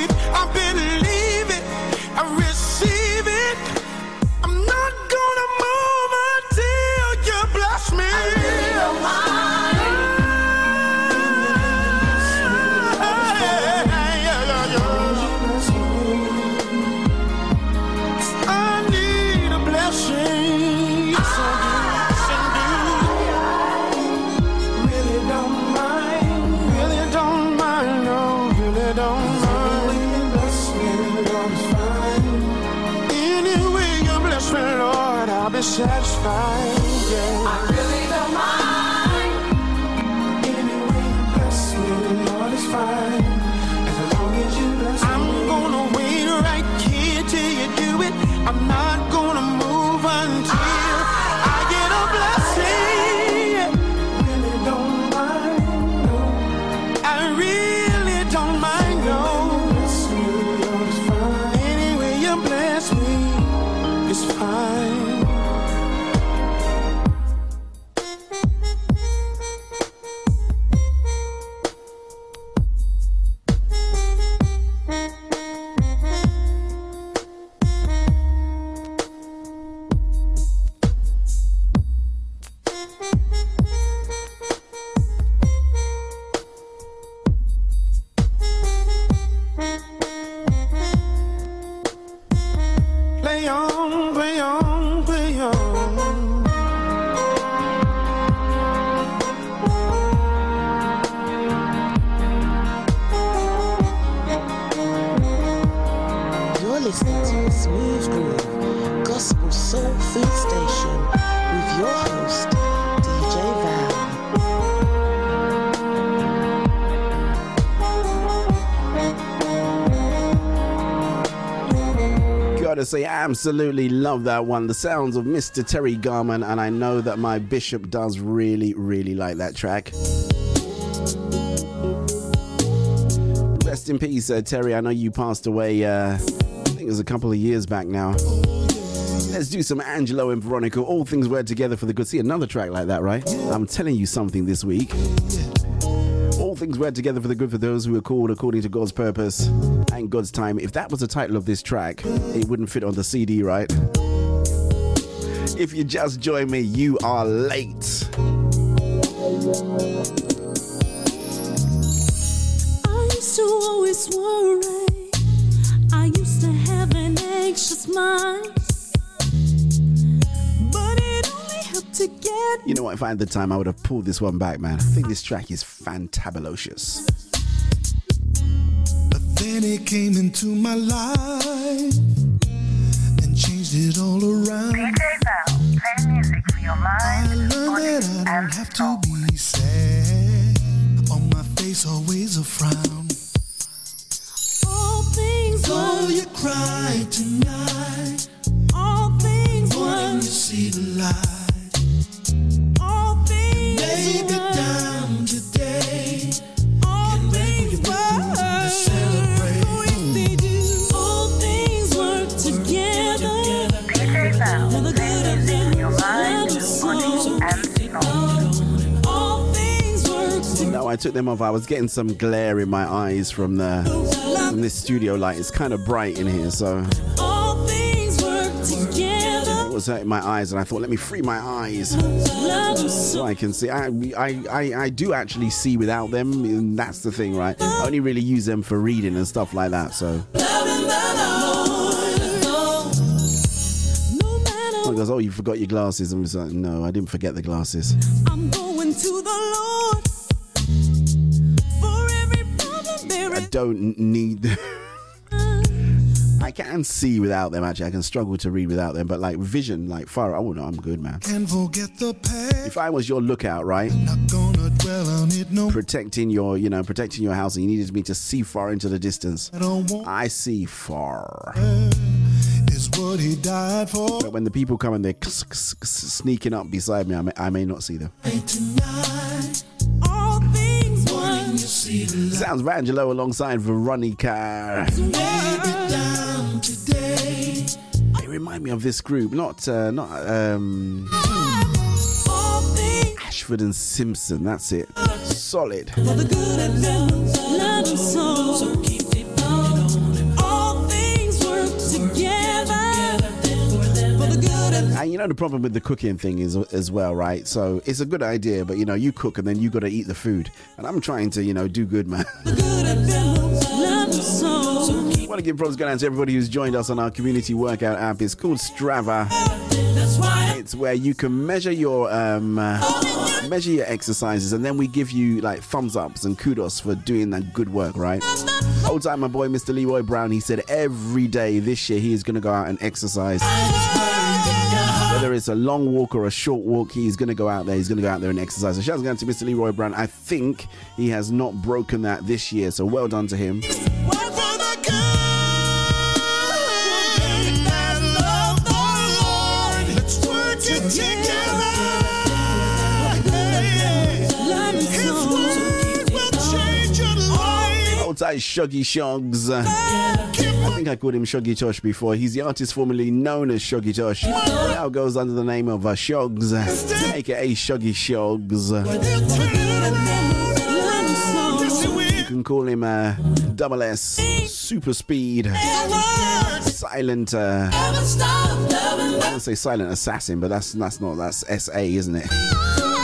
Absolutely love that one. The sounds of Mr. Terry Garman, and I know that my bishop does really, really like that track. Rest in peace, uh, Terry. I know you passed away, uh, I think it was a couple of years back now. Let's do some Angelo and Veronica. All things were together for the good. See, another track like that, right? I'm telling you something this week. All things work together for the good for those who are called according to God's purpose and God's time. If that was the title of this track, it wouldn't fit on the CD, right? If you just join me, you are late. I used to always worry. I used to have an anxious mind. But it only helped to get You know what? If I had the time, I would have pulled this one back, man. I think this track is fantabulous. Then it came into my life and changed it all around. I learned that I don't have to be sad. On my face, always a frown. all things Though were you cry tonight, all things wanting were to see the light. all things Maybe for the good of them who love the soul. All things work together. No, I took them off. I was getting some glare in my eyes from the from this studio light. It's kind of bright in here, so All things work together. it was hurting my eyes, and I thought, let me free my eyes so I can see. I, I, I, I do actually see without them, and that's the thing, right? I only really use them for reading and stuff like that. So goes, "Oh, you forgot your glasses," and was like, "No, I didn't forget the glasses." I'm going to the Lord for every problem there I don't need. Them. [laughs] I can see without them. Actually, I can struggle to read without them. But like vision, like far, oh no, I'm good, man. Can't forget the past. If I was your lookout, right, Not gonna dwell on it no protecting your, you know, protecting your house, and you needed me to see far into the distance, I don't want I see far. What he died for. But when the people come and they're sneaking up beside me, I may, I may not see them. Tonight, All things wanting work see the. Sounds Angelo alongside Veronica. Maybe down today. They remind me of this group, not uh, not um, all things Ashford and Simpson. That's it. Solid. And you know the problem with the cooking thing is as well, right? So it's a good idea, but you know you cook and then you got to eat the food, and I'm trying to you know do good, man. keep want to give props going out to everybody who's joined us on our community workout app. It's called Strava. It's where you can measure your um, uh, measure your exercises, and then we give you like thumbs ups and kudos for doing that good work, right? Old time, my boy Mr. Leroy Brown, he said every day this year he is going to go out and exercise. Whether it's a long walk or a short walk, he's going to go out there. He's going to go out there and exercise. So shouts going to Mr. Leroy Brown. I think he has not broken that this year. So well done to him. Tight Shuggy Shugs. I think I called him Shuggy Tosh before. He's the artist formerly known as Shuggy Tosh. Now goes under the name of uh, Shugs, aka Shuggy Shugs. You can call him uh, Double S, Super Speed, Silent. Uh, I to say Silent Assassin, but that's that's not that's SA, isn't it?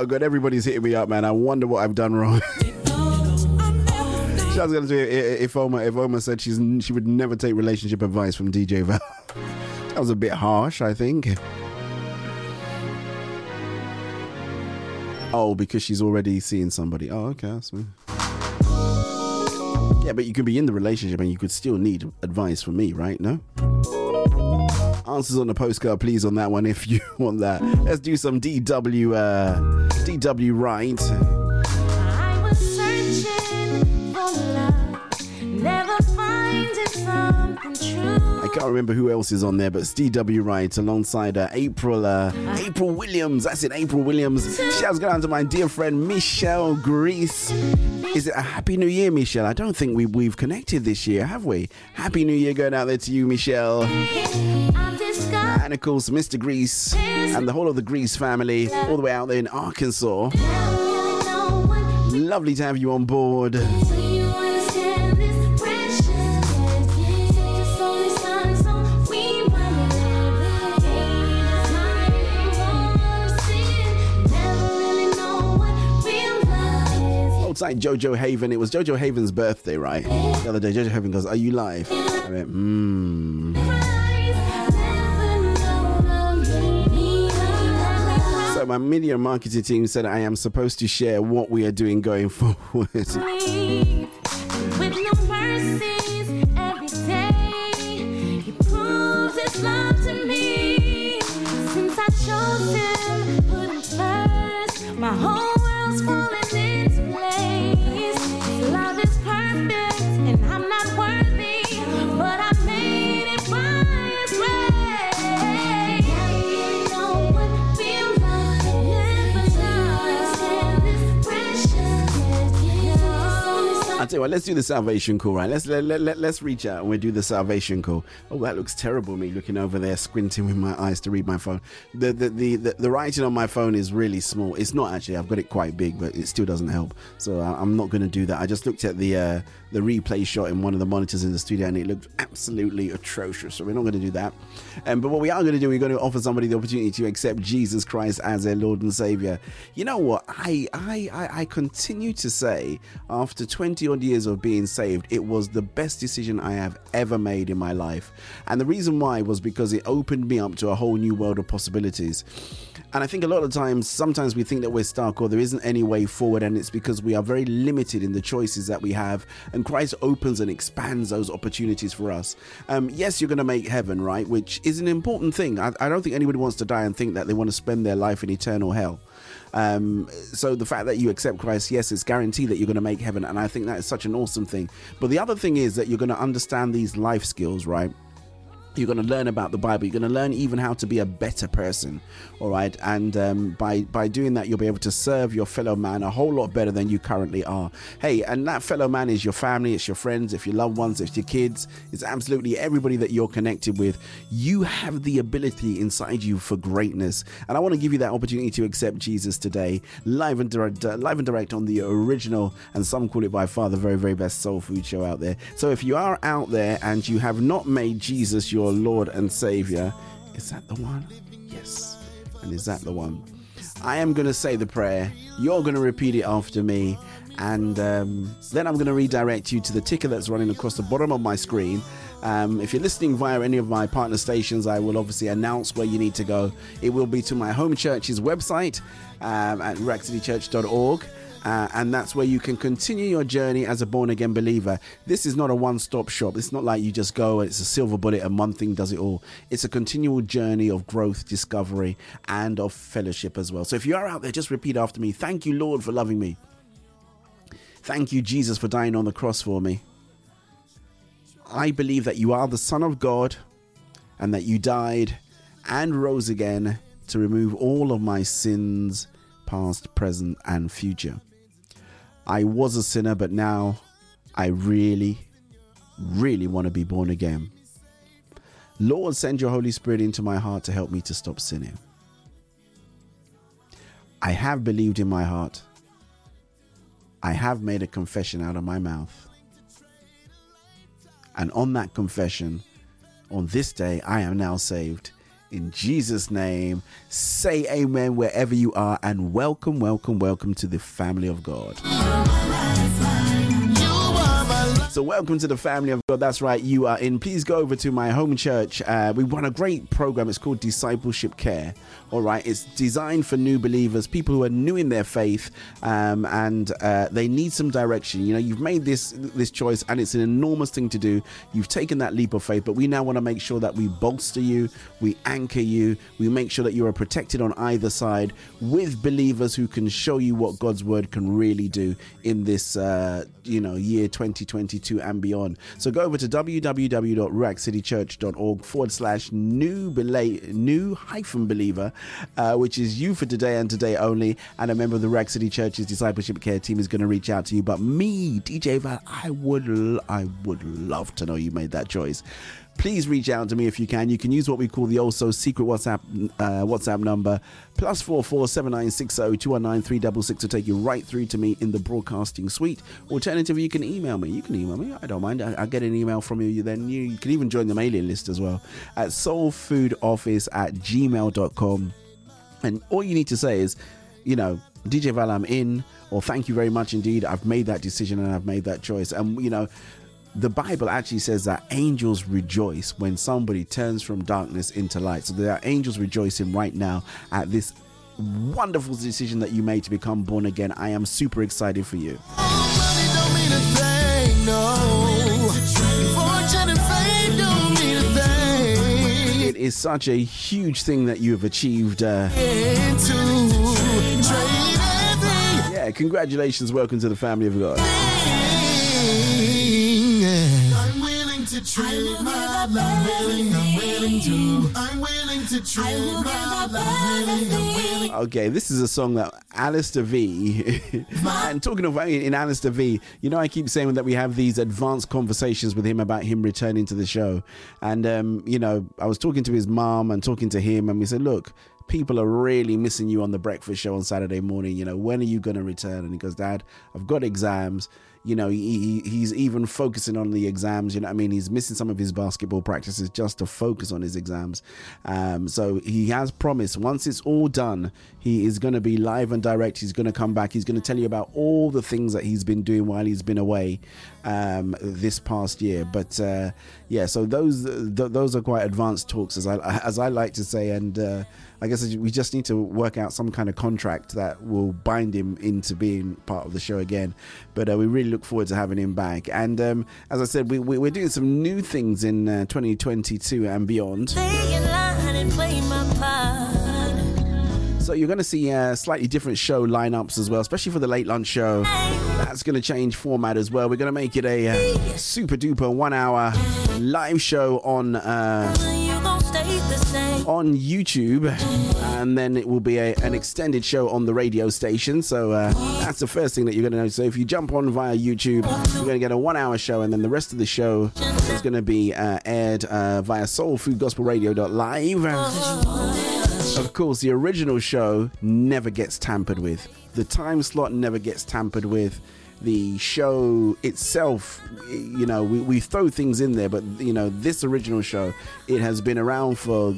Oh god, everybody's hitting me up, man. I wonder what I've done wrong. [laughs] I was gonna do if Oma if Oma said she's she would never take relationship advice from DJ Val. [laughs] that was a bit harsh, I think. Oh, because she's already seeing somebody. Oh, okay. Yeah, but you could be in the relationship and you could still need advice from me, right? No? Answers on the postcard, please, on that one if you [laughs] want that. Let's do some DW, uh, DW right. I was searching for love, never finding. I can't remember who else is on there, but it's DW Wright alongside uh, April uh, April Williams. That's it, April Williams. Shouts out to my dear friend Michelle Grease. Is it a Happy New Year, Michelle? I don't think we, we've connected this year, have we? Happy New Year going out there to you, Michelle. And of course, Mr. Grease and the whole of the Grease family, all the way out there in Arkansas. Lovely to have you on board. Side Jojo Haven. It was Jojo Haven's birthday, right? The other day, Jojo Haven goes, Are you live? I went, Hmm. So my media marketing team said I am supposed to share what we are doing going [laughs] forward. Tell you what, let's do the salvation call, right? Let's let, let, let, let's reach out and we'll do the salvation call. Oh, that looks terrible, me looking over there, squinting with my eyes to read my phone. The the, the, the, the writing on my phone is really small. It's not actually, I've got it quite big, but it still doesn't help. So I, I'm not going to do that. I just looked at the uh, the replay shot in one of the monitors in the studio and it looked absolutely atrocious. So we're not going to do that. Um, but what we are going to do, we're going to offer somebody the opportunity to accept Jesus Christ as their Lord and Savior. You know what? I I I, I continue to say after 20 odd years of being saved, it was the best decision I have ever made in my life. And the reason why was because it opened me up to a whole new world of possibilities. And I think a lot of times, sometimes we think that we're stuck or there isn't any way forward, and it's because we are very limited in the choices that we have. And Christ opens and expands those opportunities for us. Um, yes, you're going to make heaven, right? Which is an important thing. I, I don't think anybody wants to die and think that they want to spend their life in eternal hell. Um, so the fact that you accept Christ, yes, it's guaranteed that you're going to make heaven, and I think that is such an awesome thing. But the other thing is that you're going to understand these life skills, right? You're going to learn about the Bible. You're going to learn even how to be a better person, all right. And um, by by doing that, you'll be able to serve your fellow man a whole lot better than you currently are. Hey, and that fellow man is your family, it's your friends, it's your loved ones, it's your kids, it's absolutely everybody that you're connected with. You have the ability inside you for greatness, and I want to give you that opportunity to accept Jesus today, live and direct, uh, live and direct on the original, and some call it by far the very very best soul food show out there. So if you are out there and you have not made Jesus your Lord and Savior, is that the one? Yes. And is that the one? I am going to say the prayer. You're going to repeat it after me. And um, then I'm going to redirect you to the ticker that's running across the bottom of my screen. Um, if you're listening via any of my partner stations, I will obviously announce where you need to go. It will be to my home church's website um, at ruachcitychurch.org. Uh, and that's where you can continue your journey as a born again believer. This is not a one stop shop. It's not like you just go, and it's a silver bullet, and one thing does it all. It's a continual journey of growth, discovery, and of fellowship as well. So if you are out there, just repeat after me Thank you, Lord, for loving me. Thank you, Jesus, for dying on the cross for me. I believe that you are the Son of God and that you died and rose again to remove all of my sins, past, present, and future. I was a sinner, but now I really, really want to be born again. Lord, send your Holy Spirit into my heart to help me to stop sinning. I have believed in my heart. I have made a confession out of my mouth. And on that confession, on this day, I am now saved. In Jesus' name, say amen wherever you are and welcome, welcome, welcome to the family of God. So, welcome to the family of God. That's right, you are in. Please go over to my home church. Uh, we run a great program. It's called Discipleship Care. All right, it's designed for new believers, people who are new in their faith, um, and uh, they need some direction. You know, you've made this this choice, and it's an enormous thing to do. You've taken that leap of faith, but we now want to make sure that we bolster you, we anchor you, we make sure that you are protected on either side with believers who can show you what God's word can really do in this, uh, you know, year 2022 and beyond. So go over to www.ruachcitychurch.org forward slash new bela- new hyphen believer, uh, which is you for today and today only. And a member of the Ruach City Church's discipleship care team is going to reach out to you. But me, DJ Val, I would, I would love to know you made that choice please reach out to me if you can. You can use what we call the also secret WhatsApp uh, WhatsApp number plus four four seven nine six zero two one nine three double six to take you right through to me in the broadcasting suite. Alternatively, you can email me. You can email me. I don't mind. I, get an email from you. Then you, you can even join the mailing list as well at soulfoodoffice at gmail.com. And all you need to say is, you know, DJ Val, I'm in, or thank you very much indeed. I've made that decision and I've made that choice. And, you know, the Bible actually says that angels rejoice when somebody turns from darkness into light. So there are angels rejoicing right now at this wonderful decision that you made to become born again. I am super excited for you. It is such a huge thing that you have achieved. Uh, yeah, congratulations. Welcome to the family of God. To trade my life. Willing, I'm willing to. I'm willing to trade my life. Willing, I'm willing. Okay, this is a song that Alistair V. [laughs] and talking of in Alistair V, you know, I keep saying that we have these advanced conversations with him about him returning to the show. And, um, you know, I was talking to his mom and talking to him, and we said, look, people are really missing you on the breakfast show on Saturday morning. You know, when are you going to return? And he goes, Dad, I've got exams. You know, he, he, he's even focusing on the exams. You know, I mean, he's missing some of his basketball practices just to focus on his exams. Um, so he has promised once it's all done, he is going to be live and direct. He's going to come back. He's going to tell you about all the things that he's been doing while he's been away um, this past year. But uh, yeah, so those th- those are quite advanced talks, as I as I like to say, and. Uh, I guess we just need to work out some kind of contract that will bind him into being part of the show again. But uh, we really look forward to having him back. And um, as I said, we, we, we're doing some new things in uh, 2022 and beyond. Stay in line and play my part. So you're going to see uh, slightly different show lineups as well, especially for the late lunch show. That's going to change format as well. We're going to make it a uh, super duper one hour live show on. Uh, on YouTube, and then it will be a, an extended show on the radio station. So uh, that's the first thing that you're going to know. So if you jump on via YouTube, you're going to get a one hour show, and then the rest of the show is going to be uh, aired uh, via soulfoodgospelradio.live. Of course, the original show never gets tampered with. The time slot never gets tampered with. The show itself, you know, we, we throw things in there, but you know, this original show, it has been around for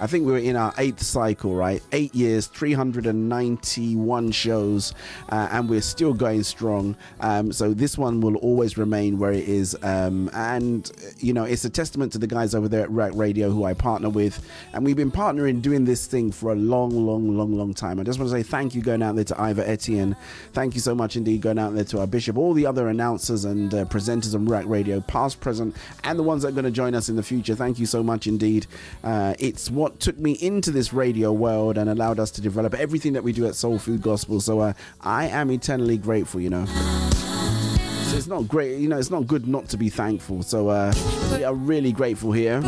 I think we're in our eighth cycle, right? Eight years, 391 shows, uh, and we're still going strong. Um, so this one will always remain where it is. Um, and, you know, it's a testament to the guys over there at Ruach Radio who I partner with. And we've been partnering doing this thing for a long, long, long, long time. I just want to say thank you going out there to Ivor Etienne. Thank you so much indeed going out there to our bishop, all the other announcers and uh, presenters on Ruach Radio, past, present, and the ones that are going to join us in the future. Thank you so much indeed. Uh, it's what took me into this radio world and allowed us to develop everything that we do at Soul Food Gospel. So uh, I am eternally grateful, you know. So it's not great, you know, it's not good not to be thankful. So uh, we are really grateful here.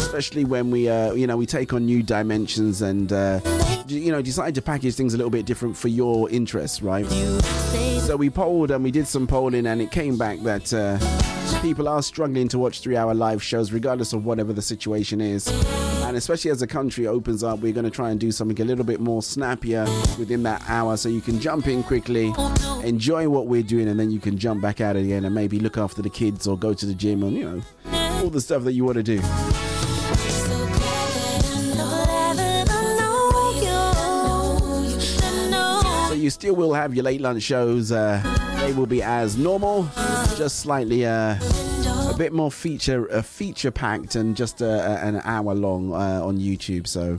Especially when we, uh, you know, we take on new dimensions and, uh, you know, decide to package things a little bit different for your interests, right? So we polled and we did some polling, and it came back that uh, people are struggling to watch three-hour live shows, regardless of whatever the situation is. And especially as the country opens up, we're going to try and do something a little bit more snappier within that hour, so you can jump in quickly, enjoy what we're doing, and then you can jump back out again and maybe look after the kids or go to the gym and you know all the stuff that you want to do. So you still will have your late lunch shows. Uh, they will be as normal, just slightly uh, a bit more feature uh, feature packed and just uh, an hour long uh, on YouTube. So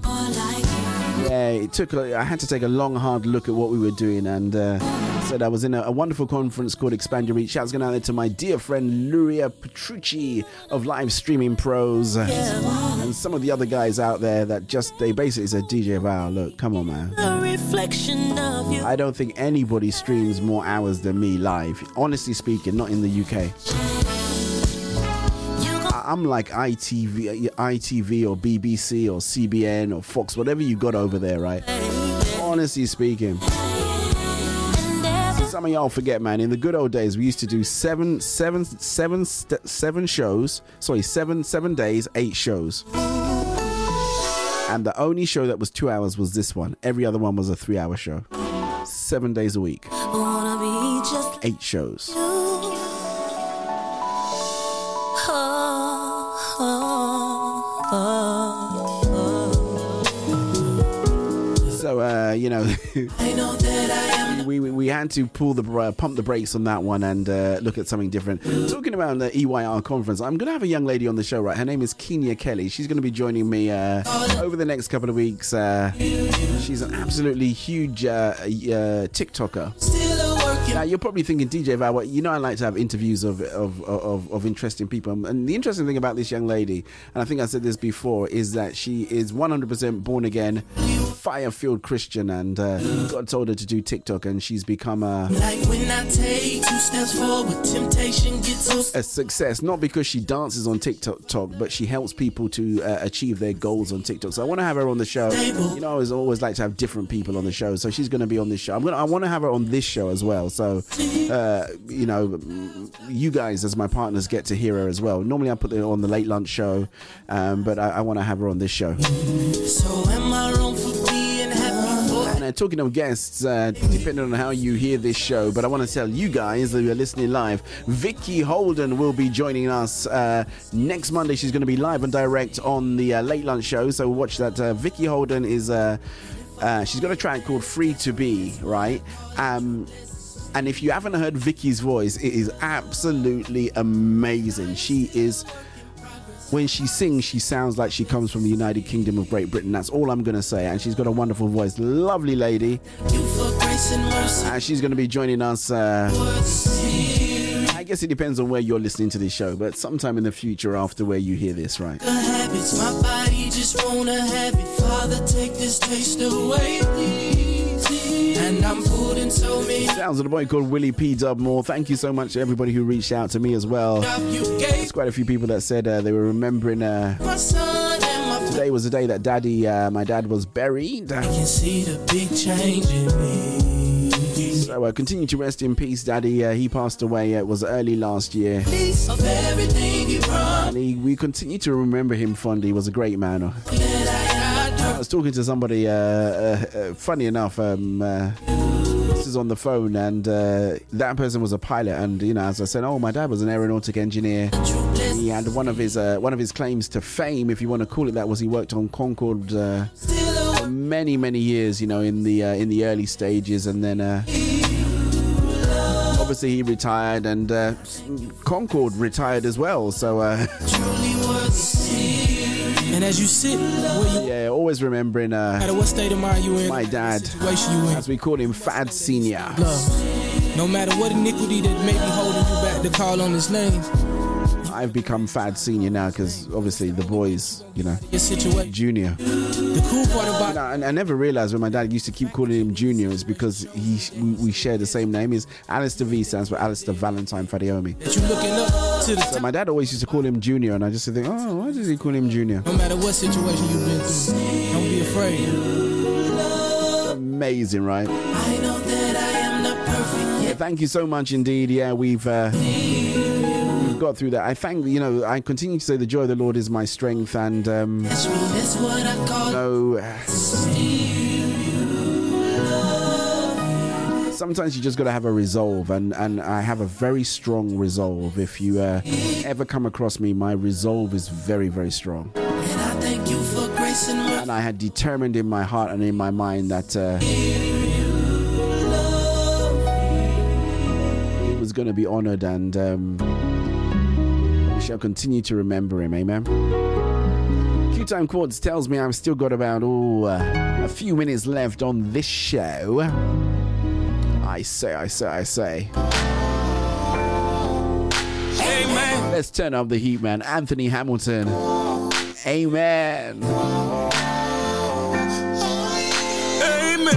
yeah, it took. a- I had to take a long, hard look at what we were doing, and uh, said I was in a, a wonderful conference called Expand Your Reach. Shouts going out there to my dear friend Luria Petrucci of Live Streaming Pros, and some of the other guys out there that just they basically said, DJ Val, look, come on, man. A reflection of you. I don't think anybody streams more hours than me live. Honestly speaking, not in the UK. I- I'm like ITV, ITV or BBC or CBN or Fox, whatever you got over there, right? Honestly speaking. Some of y'all forget, man. In the good old days, we used to do seven, seven, seven, st- seven shows. Sorry, seven, seven days, eight shows. And the only show that was two hours was this one. Every other one was a three-hour show. Seven days a week, Wanna be just eight shows. So uh, you know, [laughs] we, we we had to pull the bra- pump the brakes on that one and uh, look at something different. Talking about the EYR conference, I'm going to have a young lady on the show. Right, her name is Kenya Kelly. She's going to be joining me uh, over the next couple of weeks. Uh, she's an absolutely huge uh, uh, TikToker. Now you're probably thinking, DJ Val, you know I like to have interviews of of, of of interesting people, and the interesting thing about this young lady, and I think I said this before, is that she is 100% born again, fire-filled Christian, and uh, God told her to do TikTok, and she's become a Like when I take two steps forward, temptation gets so a success not because she dances on TikTok, talk, but she helps people to uh, achieve their goals on TikTok. So I want to have her on the show. You know, I always, always like to have different people on the show, so she's going to be on this show. I'm gonna, I want to have her on this show as well. So, uh, you know, you guys as my partners get to hear her as well. Normally I put her on the late lunch show, um, but I, I want to have her on this show. So am I wrong for uh, talking of guests, uh, depending on how you hear this show, but I want to tell you guys that you're listening live. Vicky Holden will be joining us uh, next Monday. She's going to be live and direct on the uh, Late Lunch Show. So watch that. Uh, Vicky Holden is. Uh, she's got a track called Free to Be, right? Um, and if you haven't heard Vicky's voice, it is absolutely amazing. She is when she sings, she sounds like she comes from the United Kingdom of Great Britain. That's all I'm going to say. And she's got a wonderful voice. Lovely lady. and she's going to be joining us. Uh, I guess it depends on where you're listening to this show, but sometime in the future after where you hear this, right? My body just wanna have it. Father, take this taste away, Sounds of a boy called Willie P. Dubmore. Thank you so much to everybody who reached out to me as well. There's quite a few people that said uh, they were remembering uh, my son and my today was the day that daddy, uh, my dad was buried. I can see the big change in me. So uh, continue to rest in peace, Daddy. Uh, he passed away. Uh, it was early last year, Piece of everything you brought. and he, we continue to remember him fondly. He was a great man. I I was talking to somebody. Uh, uh, uh, funny enough, um, is on the phone, and uh, that person was a pilot. And you know, as I said, oh, my dad was an aeronautic engineer. He had one of his uh, one of his claims to fame, if you want to call it that, was he worked on Concorde uh, many many years. You know, in the uh, in the early stages, and then uh, obviously he retired, and uh, Concorde retired as well. So. [laughs] And as you sit you Yeah, always remembering uh, no what state of mind you in, my dad, situation you in, as we call him, Fad Senior. love. No matter what iniquity that may be holding you back to call on his name, I've become Fad Senior now because obviously the boys, you know. Junior. The cool part about And I, never realized when my dad used to keep calling him Junior is because he we, share the same name. Is Alistair V stands for Alistair Valentine Fadiomi. that you looking up to the So my dad always used to call him Junior, and I just think, oh, why does he call him Junior? no matter what situation you've been through, don't be afraid. Amazing, right? I know that I am not perfect Yeah, thank you so much indeed. Yeah, we've uh, we've got through that. I thank you know I continue to say the joy of the Lord is my strength, and um, That's what I call no. Sometimes you just got to have a resolve, and, and I have a very strong resolve. If you uh, ever come across me, my resolve is very, very strong. And I and. I had determined in my heart and in my mind that uh, going to be honored, and um, shall continue to remember him. Amen. Q Time Quartz tells me I've still got about oh, uh, a few minutes left on this show. I say, I say, I say. Amen. Let's turn up the heat, man. Anthony Hamilton. Amen. Amen.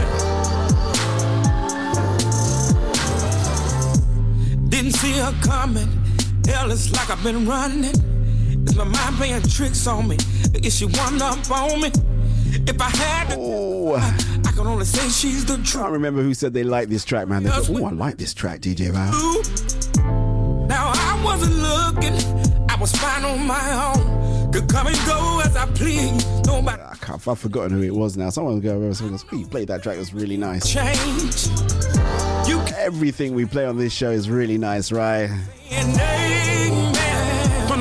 Didn't see her coming. It's like I've been running. Is my mind playing tricks on me? Is she one up on me? If I had to, Oh, I can only say she's the I truth. can't remember who said they like this track, man. They go, oh, I like this track, DJ Val. Now I wasn't looking, I was fine on my own. Could come and go as I please. Nobody I can't, I've forgotten who it was now. Someone go over someone goes, "Oh, you played that track, it was really nice. change. You Everything we play on this show is really nice, right?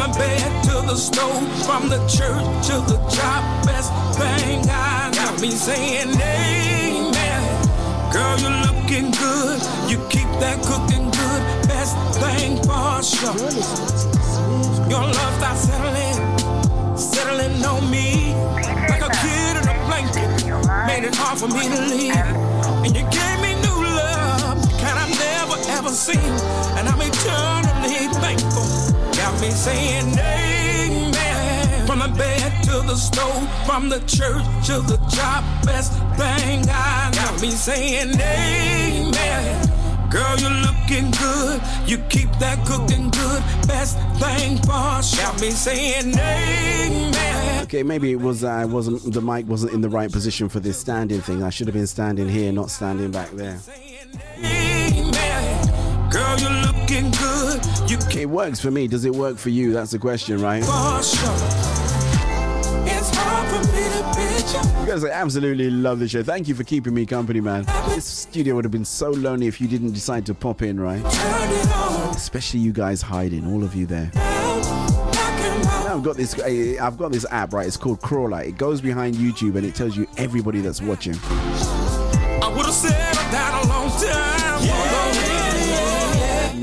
The bed to the stove, from the church to the job, best thing I got me saying amen. Girl, you're looking good. You keep that cooking good. Best thing for sure. Your love starts settling, settling on me. Like a kid in a blanket. Made it hard for me to leave. And you gave me new love, kind I've never ever seen. And I'm thankful. Got me saying amen. From the bed to the stove, from the church to the job, best thing I got me saying amen. Girl, you're looking good. You keep that cooking good. Best thing for sure. Me saying amen. Okay, maybe it was I wasn't the mic wasn't in the right position for this standing thing. I should have been standing here, not standing back there. Girl, you're looking good. You It works for me. Does it work for you? That's the question, right? for sure. It's hard for me to picture. You guys, I absolutely love the show. Thank you for keeping me company, man. This studio would have been so lonely if you didn't decide to pop in, right? Turn it on. Especially you guys hiding, all of you there. Now I've got this. I've got this app, right? It's called Crawler. It goes behind YouTube and it tells you everybody that's watching.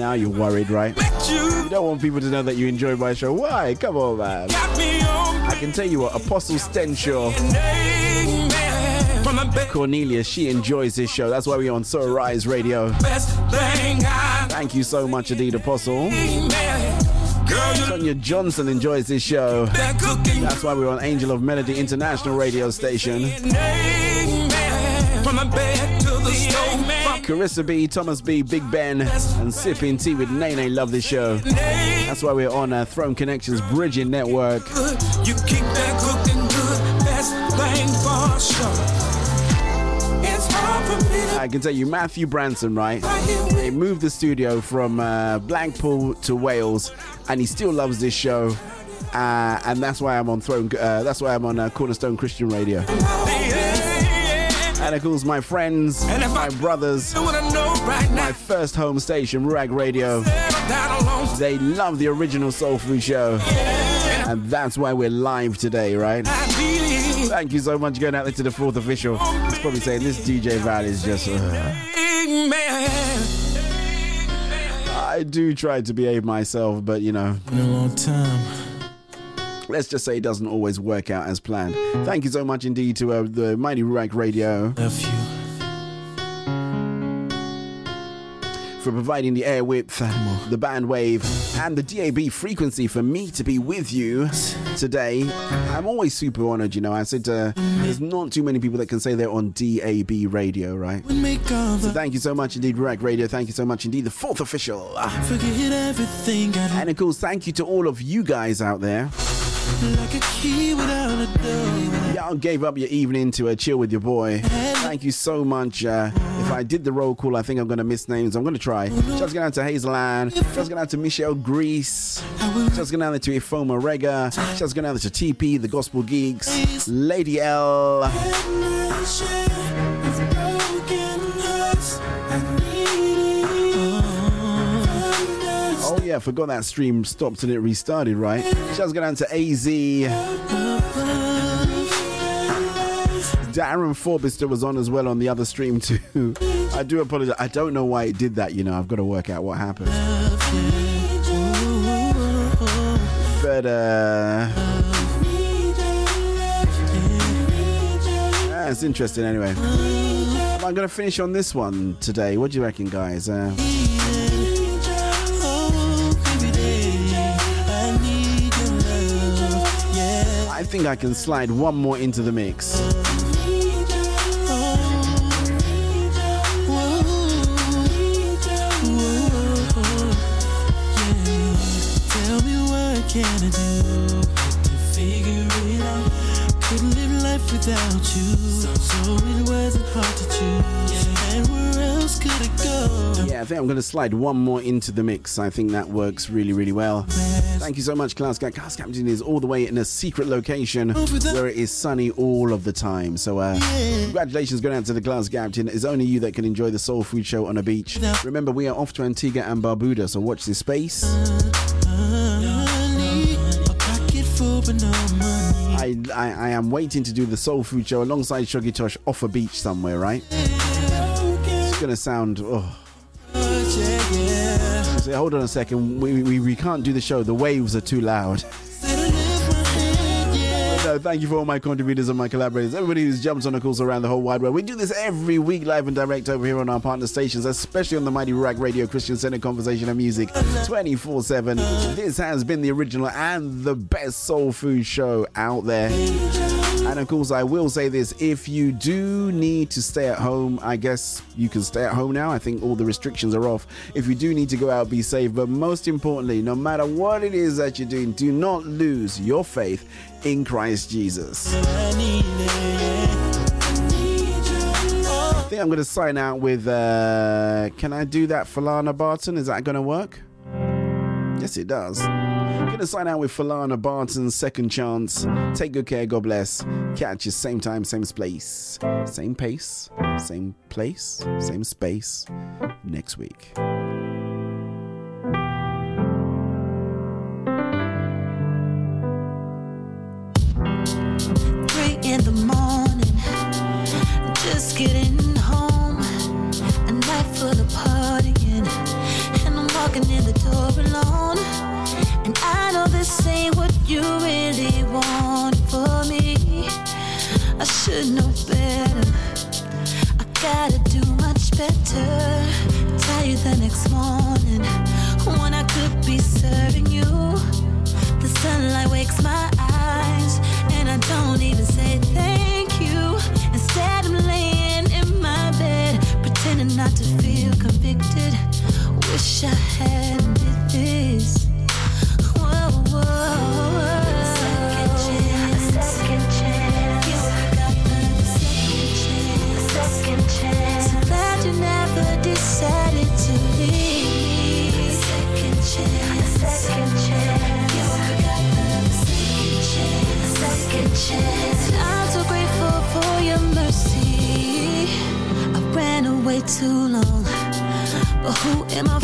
Now you're worried, right? You, don't want people to know that you enjoy my show. Why? Come on, man. got me on. I can tell you what, Apostle Stenshaw, Cornelia, she enjoys this show. That's why we're on So Rise Radio. best thing I Thank you so much, Adid Apostle. Sonia Johnson enjoys this show. That's why we're on Angel of Melody International Radio Station. Carissa B, Thomas B, Big Ben, and Sipping Tea with Nene love this show. That's why we're on uh, Throne Connections Bridging Network. You keep that cooking good. Thing for sure. It's hard for me I can tell you, Matthew Branson, right? right They moved the studio from uh, Blackpool to Wales, and he still loves this show. Uh, and that's why I'm on Throne. Uh, that's why I'm on uh, Cornerstone Christian Radio. Yeah, yeah, And of course, my friends, my brothers, my first home station, Ruach Radio. They love the original Soul Food Show. And that's why we're live today, right? Thank you so much going out there to the fourth official. He's probably saying this DJ Val is just. uh, I do try to behave myself, but you know. Been a long time. Let's just say it doesn't always work out as planned. Thank you so much indeed to uh, the Mighty Ruach Radio. For providing the air width, the band wave, and the DAB frequency for me to be with you today. I'm always super honored, you know. I said uh, there's not too many people that can say they're on DAB radio, right? So thank you so much indeed, Ruach Radio. Thank you so much indeed, the fourth official. And of course, thank you to all of you guys out there. Like a key without a door. Y'all gave up your evening to a chill with your boy. Thank you so much. Uh, if I did the roll call, I think I'm to miss names. I'm to try. Just going out to Hazel Ann. Just going out to Michelle Grease. Just going out to Ifoma Rega. Just going out to TP, the Gospel Geeks. Lady L. yeah, forgot that stream stopped and it restarted, right? Just going down to AZ. Darren Forbister was on as well on the other stream too. I do apologize. I don't know why it did that, you know. I've got to work out what happened. But uh it's interesting anyway. I'm gonna finish on this one today. What do you reckon, guys? Uh, think I can slide one more into the mix. Without you, so it wasn't hard to choose. And where else could it go? Yeah, I think I'm going to slide one more into the mix. I think that works really, really well. Thank you so much, Class Captain. Class Captain is all the way in a secret location where it is sunny all of the time. So, uh, congratulations going out to the Class Captain. It's only you that can enjoy the Soul Food Show on a beach. Remember, we are off to Antigua and Barbuda, so watch this space. I, I, I am waiting to do the Soul Food Show alongside Shoggy Tosh off a beach somewhere, right? It's going to sound. Oh. Say, hold on a second. We, we, we can't do the show. The waves are too loud. No, thank you for all my contributors and my collaborators, everybody who's jumped on the calls around the whole wide world. We do this every week live and direct over here on our partner stations, especially on the Mighty Ruach Radio Christian Center Conversation and Music 24 7. This has been the original and the best soul food show out there. And of course, I will say this if you do need to stay at home, I guess you can stay at home now. I think all the restrictions are off. If you do need to go out, be safe. But most importantly, no matter what it is that you're doing, do not lose your faith in Christ Jesus. I think I'm going to sign out with. Uh, can I do that, for Lana Barton? Is that going to work? Yes, it does. To sign out with Falana Barton's second chance. Take good care. God bless. Catch you same time, same place, same pace, same place, same space next week. too long. But who am I?